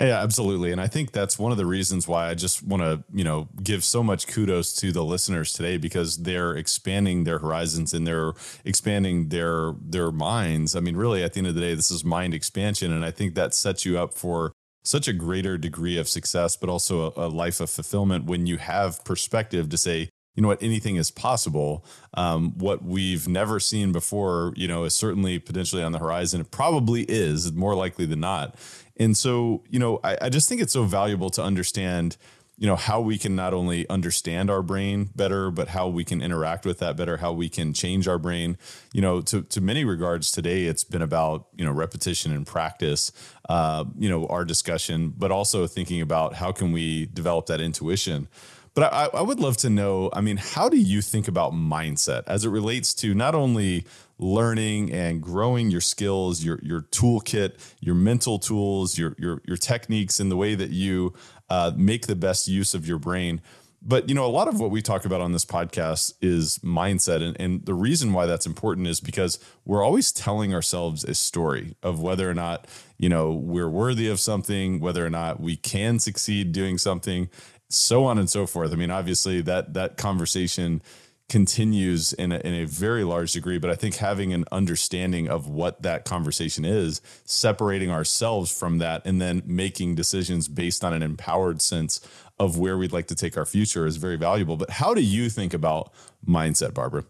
yeah, absolutely. And I think that's one of the reasons why I just want to, you know, give so much kudos to the listeners today because they're expanding their horizons and they're expanding their their minds. I mean, really at the end of the day, this is mind expansion and I think that sets you up for such a greater degree of success but also a, a life of fulfillment when you have perspective to say, you know what, anything is possible. Um, what we've never seen before, you know, is certainly potentially on the horizon. It probably is more likely than not. And so, you know, I, I just think it's so valuable to understand you know how we can not only understand our brain better but how we can interact with that better how we can change our brain. You know to, to many regards today it's been about you know repetition and practice uh, you know our discussion but also thinking about how can we develop that intuition. But I, I would love to know i mean how do you think about mindset as it relates to not only learning and growing your skills, your your toolkit, your mental tools, your your your techniques, and the way that you uh, make the best use of your brain. But you know, a lot of what we talk about on this podcast is mindset, and, and the reason why that's important is because we're always telling ourselves a story of whether or not you know we're worthy of something, whether or not we can succeed doing something, so on and so forth. I mean, obviously that that conversation continues in a, in a very large degree but i think having an understanding of what that conversation is separating ourselves from that and then making decisions based on an empowered sense of where we'd like to take our future is very valuable. But how do you think about mindset barbara?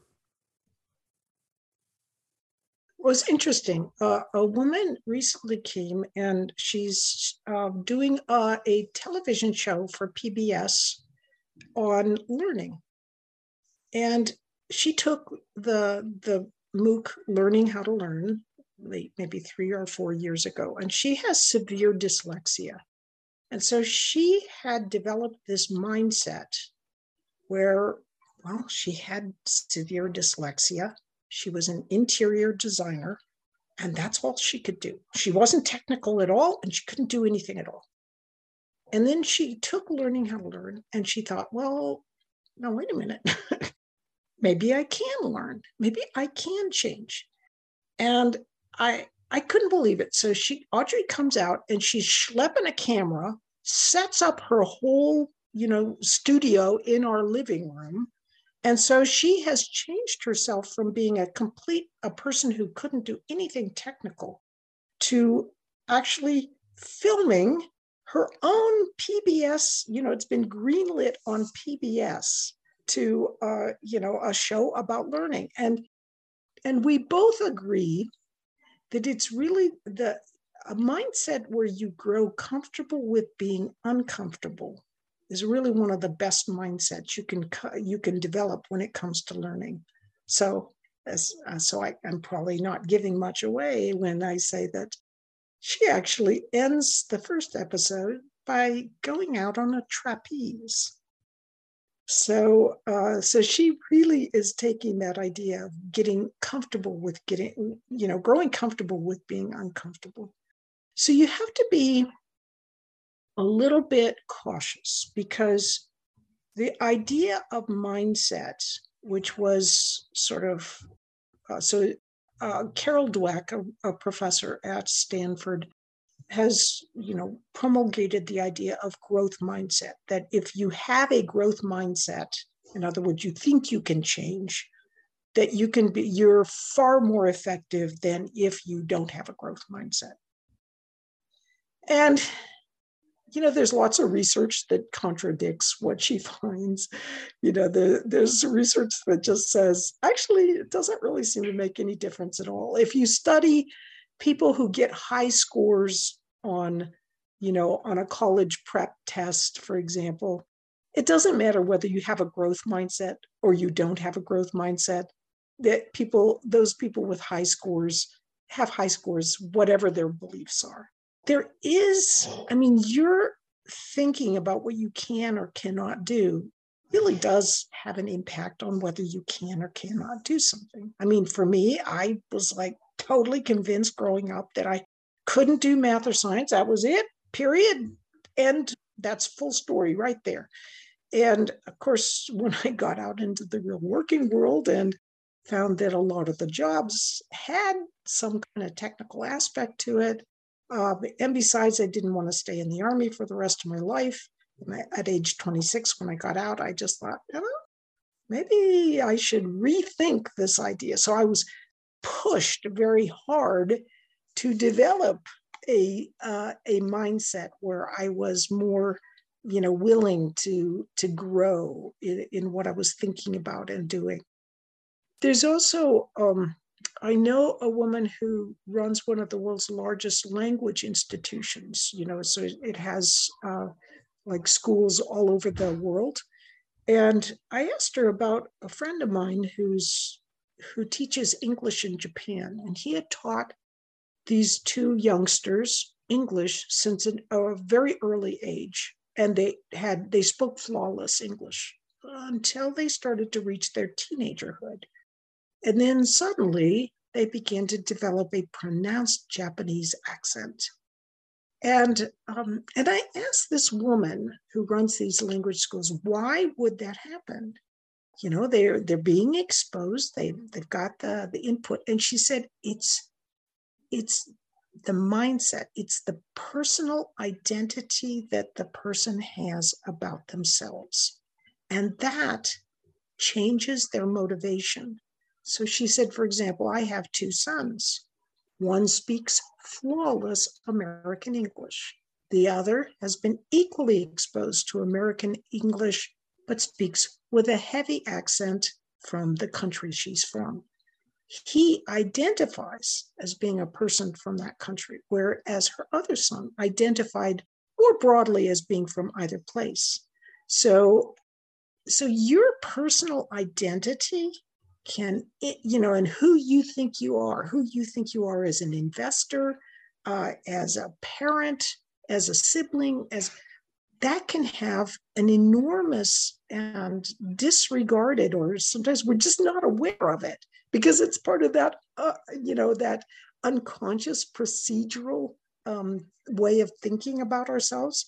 Was interesting. Uh, a woman recently came and she's uh, doing uh, a television show for PBS on learning and she took the the MOOC learning how to learn late, maybe three or four years ago, and she has severe dyslexia. And so she had developed this mindset where, well, she had severe dyslexia. She was an interior designer, and that's all she could do. She wasn't technical at all, and she couldn't do anything at all. And then she took learning how to learn, and she thought, well, now wait a minute. maybe I can learn. Maybe I can change. And I I couldn't believe it. So she Audrey comes out and she's schlepping a camera, sets up her whole, you know, studio in our living room. And so she has changed herself from being a complete a person who couldn't do anything technical to actually filming her own PBS, you know, it's been greenlit on PBS to uh, you know a show about learning and and we both agree that it's really the a mindset where you grow comfortable with being uncomfortable is really one of the best mindsets you can you can develop when it comes to learning. So as uh, so I, I'm probably not giving much away when I say that she actually ends the first episode by going out on a trapeze. So, uh, so she really is taking that idea of getting comfortable with getting, you know, growing comfortable with being uncomfortable. So you have to be a little bit cautious because the idea of mindset, which was sort of uh, so uh, Carol Dweck, a, a, professor at Stanford, has you know promulgated the idea of growth mindset. That if you have a growth mindset, in other words, you think you can change, that you can be you're far more effective than if you don't have a growth mindset. And you know, there's lots of research that contradicts what she finds. You know, the, there's research that just says, actually, it doesn't really seem to make any difference at all. If you study people who get high scores on, you know, on a college prep test, for example, it doesn't matter whether you have a growth mindset or you don't have a growth mindset. That people, those people with high scores, have high scores, whatever their beliefs are there is, I mean, you're thinking about what you can or cannot do really does have an impact on whether you can or cannot do something. I mean, for me, I was like totally convinced growing up that I couldn't do math or science. That was it, period. And that's full story right there. And of course, when I got out into the real working world and found that a lot of the jobs had some kind of technical aspect to it, uh, and besides, I didn't want to stay in the army for the rest of my life. At age 26, when I got out, I just thought, know, maybe I should rethink this idea. So I was pushed very hard to develop a uh, a mindset where I was more, you know, willing to to grow in, in what I was thinking about and doing. There's also um, I know a woman who runs one of the world's largest language institutions, you know, so it has uh, like schools all over the world. And I asked her about a friend of mine who's who teaches English in Japan, and he had taught these two youngsters English since an, a very early age, and they had they spoke flawless English until they started to reach their teenagerhood. And then suddenly they began to develop a pronounced Japanese accent. And um, and I asked this woman who runs these language schools, why would that happen? You know, they're they're being exposed. They they've got the the input, and she said it's it's the mindset. It's the personal identity that the person has about themselves, and that changes their motivation. So she said, for example, I have two sons. One speaks flawless American English. The other has been equally exposed to American English, but speaks with a heavy accent from the country she's from. He identifies as being a person from that country, whereas her other son identified more broadly as being from either place. So, so your personal identity can you know and who you think you are who you think you are as an investor uh, as a parent as a sibling as that can have an enormous and disregarded or sometimes we're just not aware of it because it's part of that uh, you know that unconscious procedural um, way of thinking about ourselves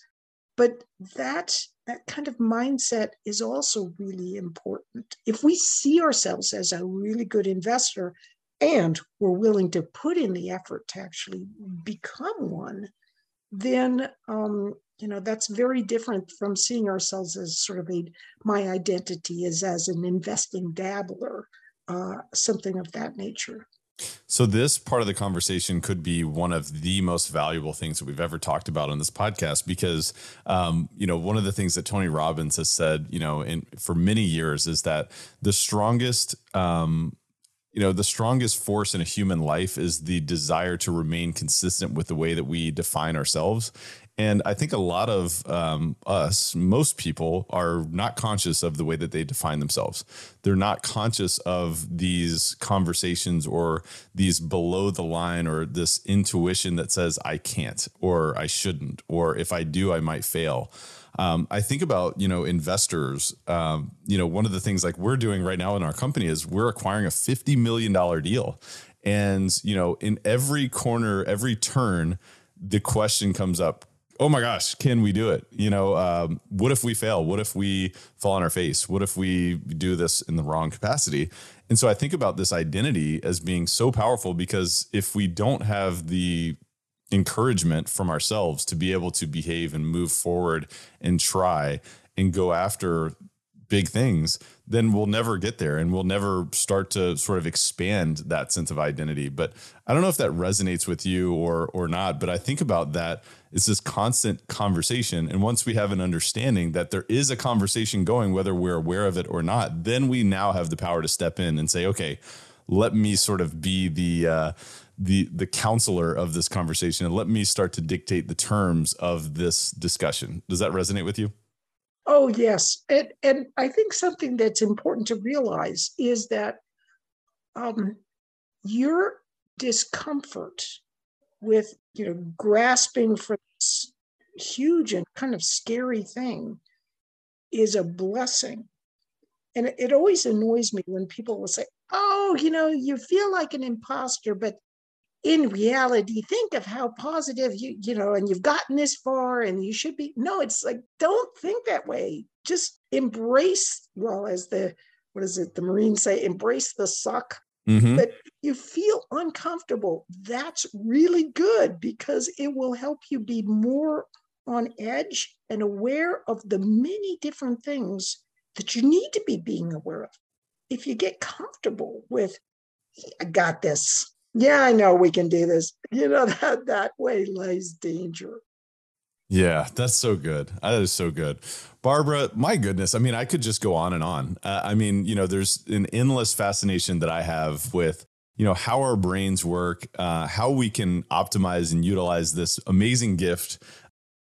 but that that kind of mindset is also really important. If we see ourselves as a really good investor and we're willing to put in the effort to actually become one, then um, you know that's very different from seeing ourselves as sort of a my identity is as an investing dabbler, uh, something of that nature. So, this part of the conversation could be one of the most valuable things that we've ever talked about on this podcast because, um, you know, one of the things that Tony Robbins has said, you know, in, for many years is that the strongest um, you know the strongest force in a human life is the desire to remain consistent with the way that we define ourselves and I think a lot of um, us, most people, are not conscious of the way that they define themselves. They're not conscious of these conversations or these below the line or this intuition that says, I can't or I shouldn't, or if I do, I might fail. Um, I think about you know investors. Um, you know, one of the things like we're doing right now in our company is we're acquiring a fifty million dollar deal, and you know, in every corner, every turn, the question comes up oh my gosh, can we do it? You know, um, what if we fail? What if we fall on our face? What if we do this in the wrong capacity? And so I think about this identity as being so powerful because if we don't have the encouragement from ourselves to be able to behave and move forward and try and go after big things, then we'll never get there and we'll never start to sort of expand that sense of identity. But I don't know if that resonates with you or or not, but I think about that it's this constant conversation and once we have an understanding that there is a conversation going whether we're aware of it or not, then we now have the power to step in and say, "Okay, let me sort of be the uh the the counselor of this conversation and let me start to dictate the terms of this discussion." Does that resonate with you? Oh, yes. And, and I think something that's important to realize is that um, your discomfort with, you know, grasping for this huge and kind of scary thing is a blessing. And it, always annoys me when people will say, oh, you know, you feel like an imposter, but in reality think of how positive you you know and you've gotten this far and you should be no it's like don't think that way. Just embrace well as the what is it the marines say embrace the suck. Mm-hmm. but you feel uncomfortable. That's really good because it will help you be more on edge and aware of the many different things that you need to be being aware of. If you get comfortable with i got this yeah, I know we can do this. You know, that that way lies danger. Yeah, that's so good. That is so good. Barbara, my goodness. I mean, I could just go on and on. Uh, I mean, you know, there's an endless fascination that I have with, you know, how our brains work, uh, how we can optimize and utilize this amazing gift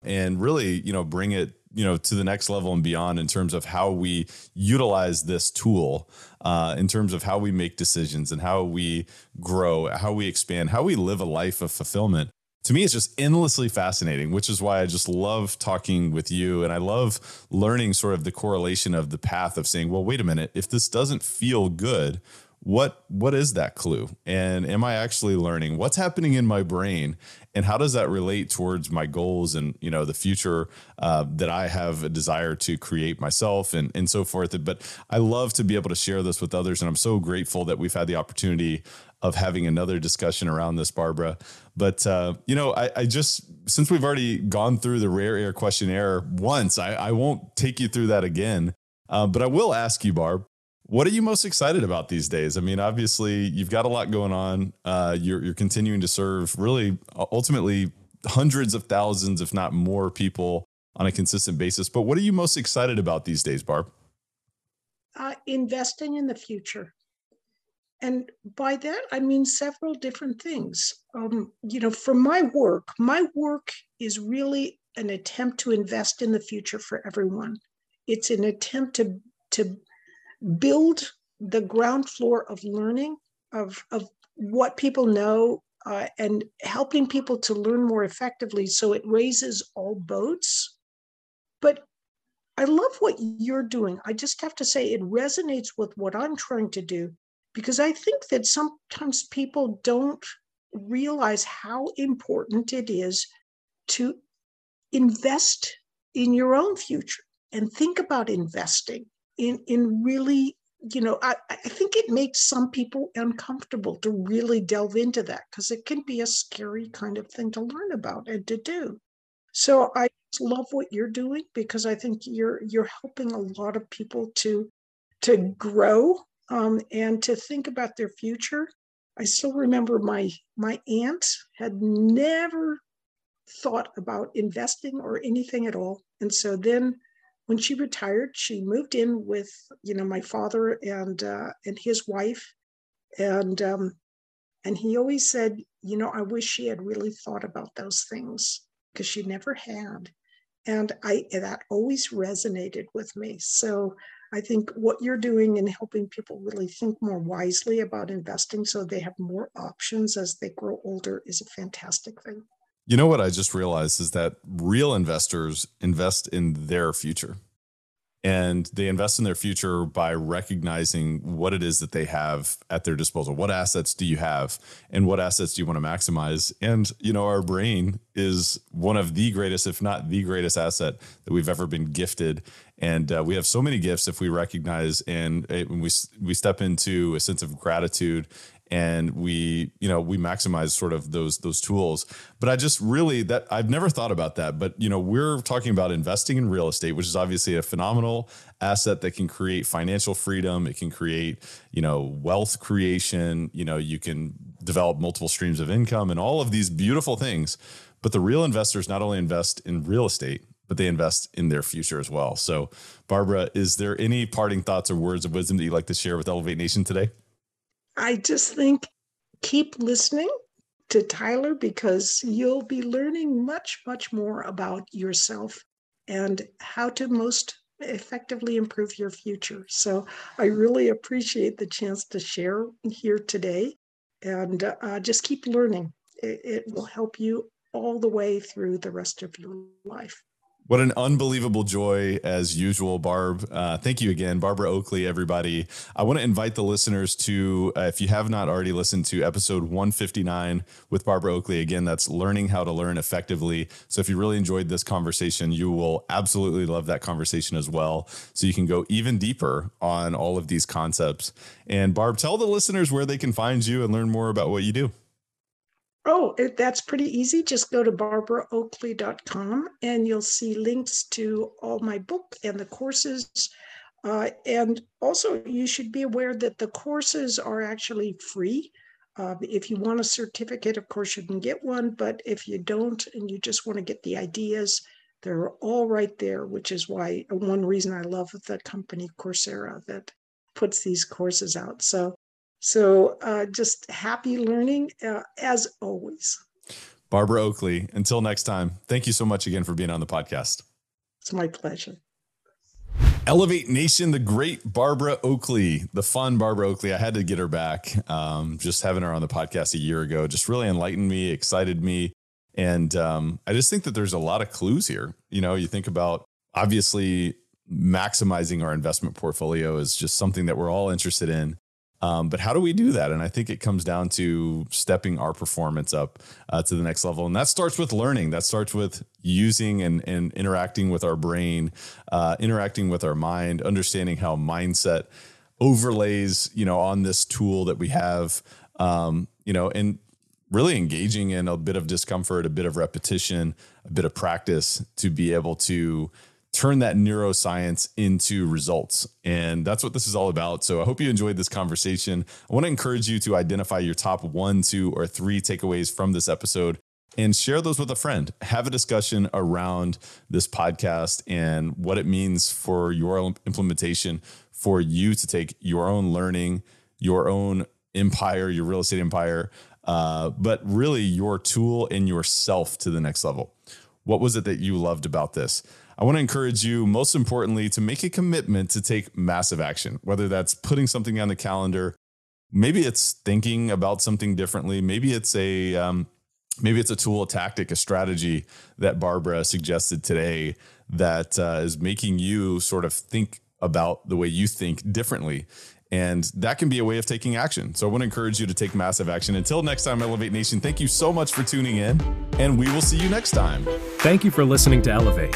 and really, you know, bring it you know to the next level and beyond in terms of how we utilize this tool uh, in terms of how we make decisions and how we grow how we expand how we live a life of fulfillment. To me it's just endlessly fascinating which is why i just love talking with you. And i love learning sort of the correlation of the path of saying well wait a minute. If this doesn't feel good what what is that clue? And am i actually learning? What's happening in my brain? And how does that relate towards my goals and you know the future uh, that i have a desire to create myself and and so forth? But i love to be able to share this with others and i'm so grateful that we've had the opportunity of having another discussion around this barbara. But uh, you know I, I, just since we've already gone through the rare air questionnaire once i, I won't take you through that again. Uh, but i will ask you barb what are you most excited about these days? I mean, obviously, you've got a lot going on. Uh, you're, you're continuing to serve really ultimately hundreds of thousands, if not more, people on a consistent basis. But what are you most excited about these days, Barb? Uh, investing in the future. And by that, I mean several different things. Um, you know, for my work, my work is really an attempt to invest in the future for everyone. It's an attempt to, to build the ground floor of learning of, of what people know uh, and helping people to learn more effectively. So it raises all boats. But i love what you're doing. I just have to say it resonates with what i'm trying to do because i think that sometimes people don't realize how important it is to invest in your own future and think about investing in in really you know I, I think it makes some people uncomfortable to really delve into that because it can be a scary kind of thing to learn about and to do. So i love what you're doing because i think you're you're helping a lot of people to to grow um, and to think about their future. I still remember my my aunt had never thought about investing or anything at all. And so then when she retired, she moved in with you know my father and uh, and his wife, And um, and he always said, you know, I wish she had really thought about those things because she never had. And I that always resonated with me. So I think what you're doing in helping people really think more wisely about investing so they have more options as they grow older is a fantastic thing. You know what I just realized is that real investors invest in their future. And they invest in their future by recognizing what it is that they have at their disposal. What assets do you have and what assets do you want to maximize? And you know our brain is one of the greatest if not the greatest asset that we've ever been gifted. And uh, we have so many gifts if we recognize and uh, when we we step into a sense of gratitude and we you know we maximize sort of those those tools. But i just really that i've never thought about that. But you know we're talking about investing in real estate which is obviously a phenomenal asset that can create financial freedom. It can create you know wealth creation. You know you can develop multiple streams of income and all of these beautiful things. But the real investors not only invest in real estate but they invest in their future as well. So barbara is there any parting thoughts or words of wisdom that you'd like to share with elevate nation today I just think keep listening to Tyler because you'll be learning much, much more about yourself and how to most effectively improve your future. So I really appreciate the chance to share here today and uh, just keep learning. It, it will help you all the way through the rest of your life. What an unbelievable joy, as usual, Barb. Uh, thank you again, Barbara Oakley, everybody. I want to invite the listeners to, uh, if you have not already listened to episode 159 with Barbara Oakley, again, that's learning how to learn effectively. So if you really enjoyed this conversation, you will absolutely love that conversation as well. So you can go even deeper on all of these concepts. And Barb, tell the listeners where they can find you and learn more about what you do. Oh, it, that's pretty easy. Just go to barbaraoakley.com and you'll see links to all my book and the courses. Uh, and also, you should be aware that the courses are actually free. Uh, if you want a certificate, of course, you can get one. But if you don't and you just want to get the ideas, they're all right there, which is why one reason I love the company Coursera that puts these courses out. So so uh, just happy learning uh, as always. Barbara Oakley, until next time, thank you so much again for being on the podcast. It's my pleasure. Elevate Nation, the great Barbara Oakley, the fun Barbara Oakley. I had to get her back. Um, just having her on the podcast a year ago just really enlightened me, excited me. And um, I just think that there's a lot of clues here. You know, you think about obviously maximizing our investment portfolio is just something that we're all interested in. Um, but how do we do that? And I think it comes down to stepping our performance up uh, to the next level. And that starts with learning. That starts with using and, and interacting with our brain, uh, interacting with our mind, understanding how mindset overlays, you know, on this tool that we have, um, you know, and really engaging in a bit of discomfort, a bit of repetition, a bit of practice to be able to turn that neuroscience into results. And that's what this is all about. So I hope you enjoyed this conversation. I want to encourage you to identify your top one, two, or three takeaways from this episode and share those with a friend. Have a discussion around this podcast and what it means for your implementation for you to take your own learning, your own empire, your real estate empire, uh, but really your tool and yourself to the next level. What was it that you loved about this? I want to encourage you, most importantly, to make a commitment to take massive action, whether that's putting something on the calendar, maybe it's thinking about something differently, maybe it's a um, maybe it's a tool, a tactic, a strategy that Barbara suggested today that uh, is making you sort of think about the way you think differently. And that can be a way of taking action. So I want to encourage you to take massive action. Until next time, Elevate Nation, thank you so much for tuning in, and we will see you next time. Thank you for listening to Elevate.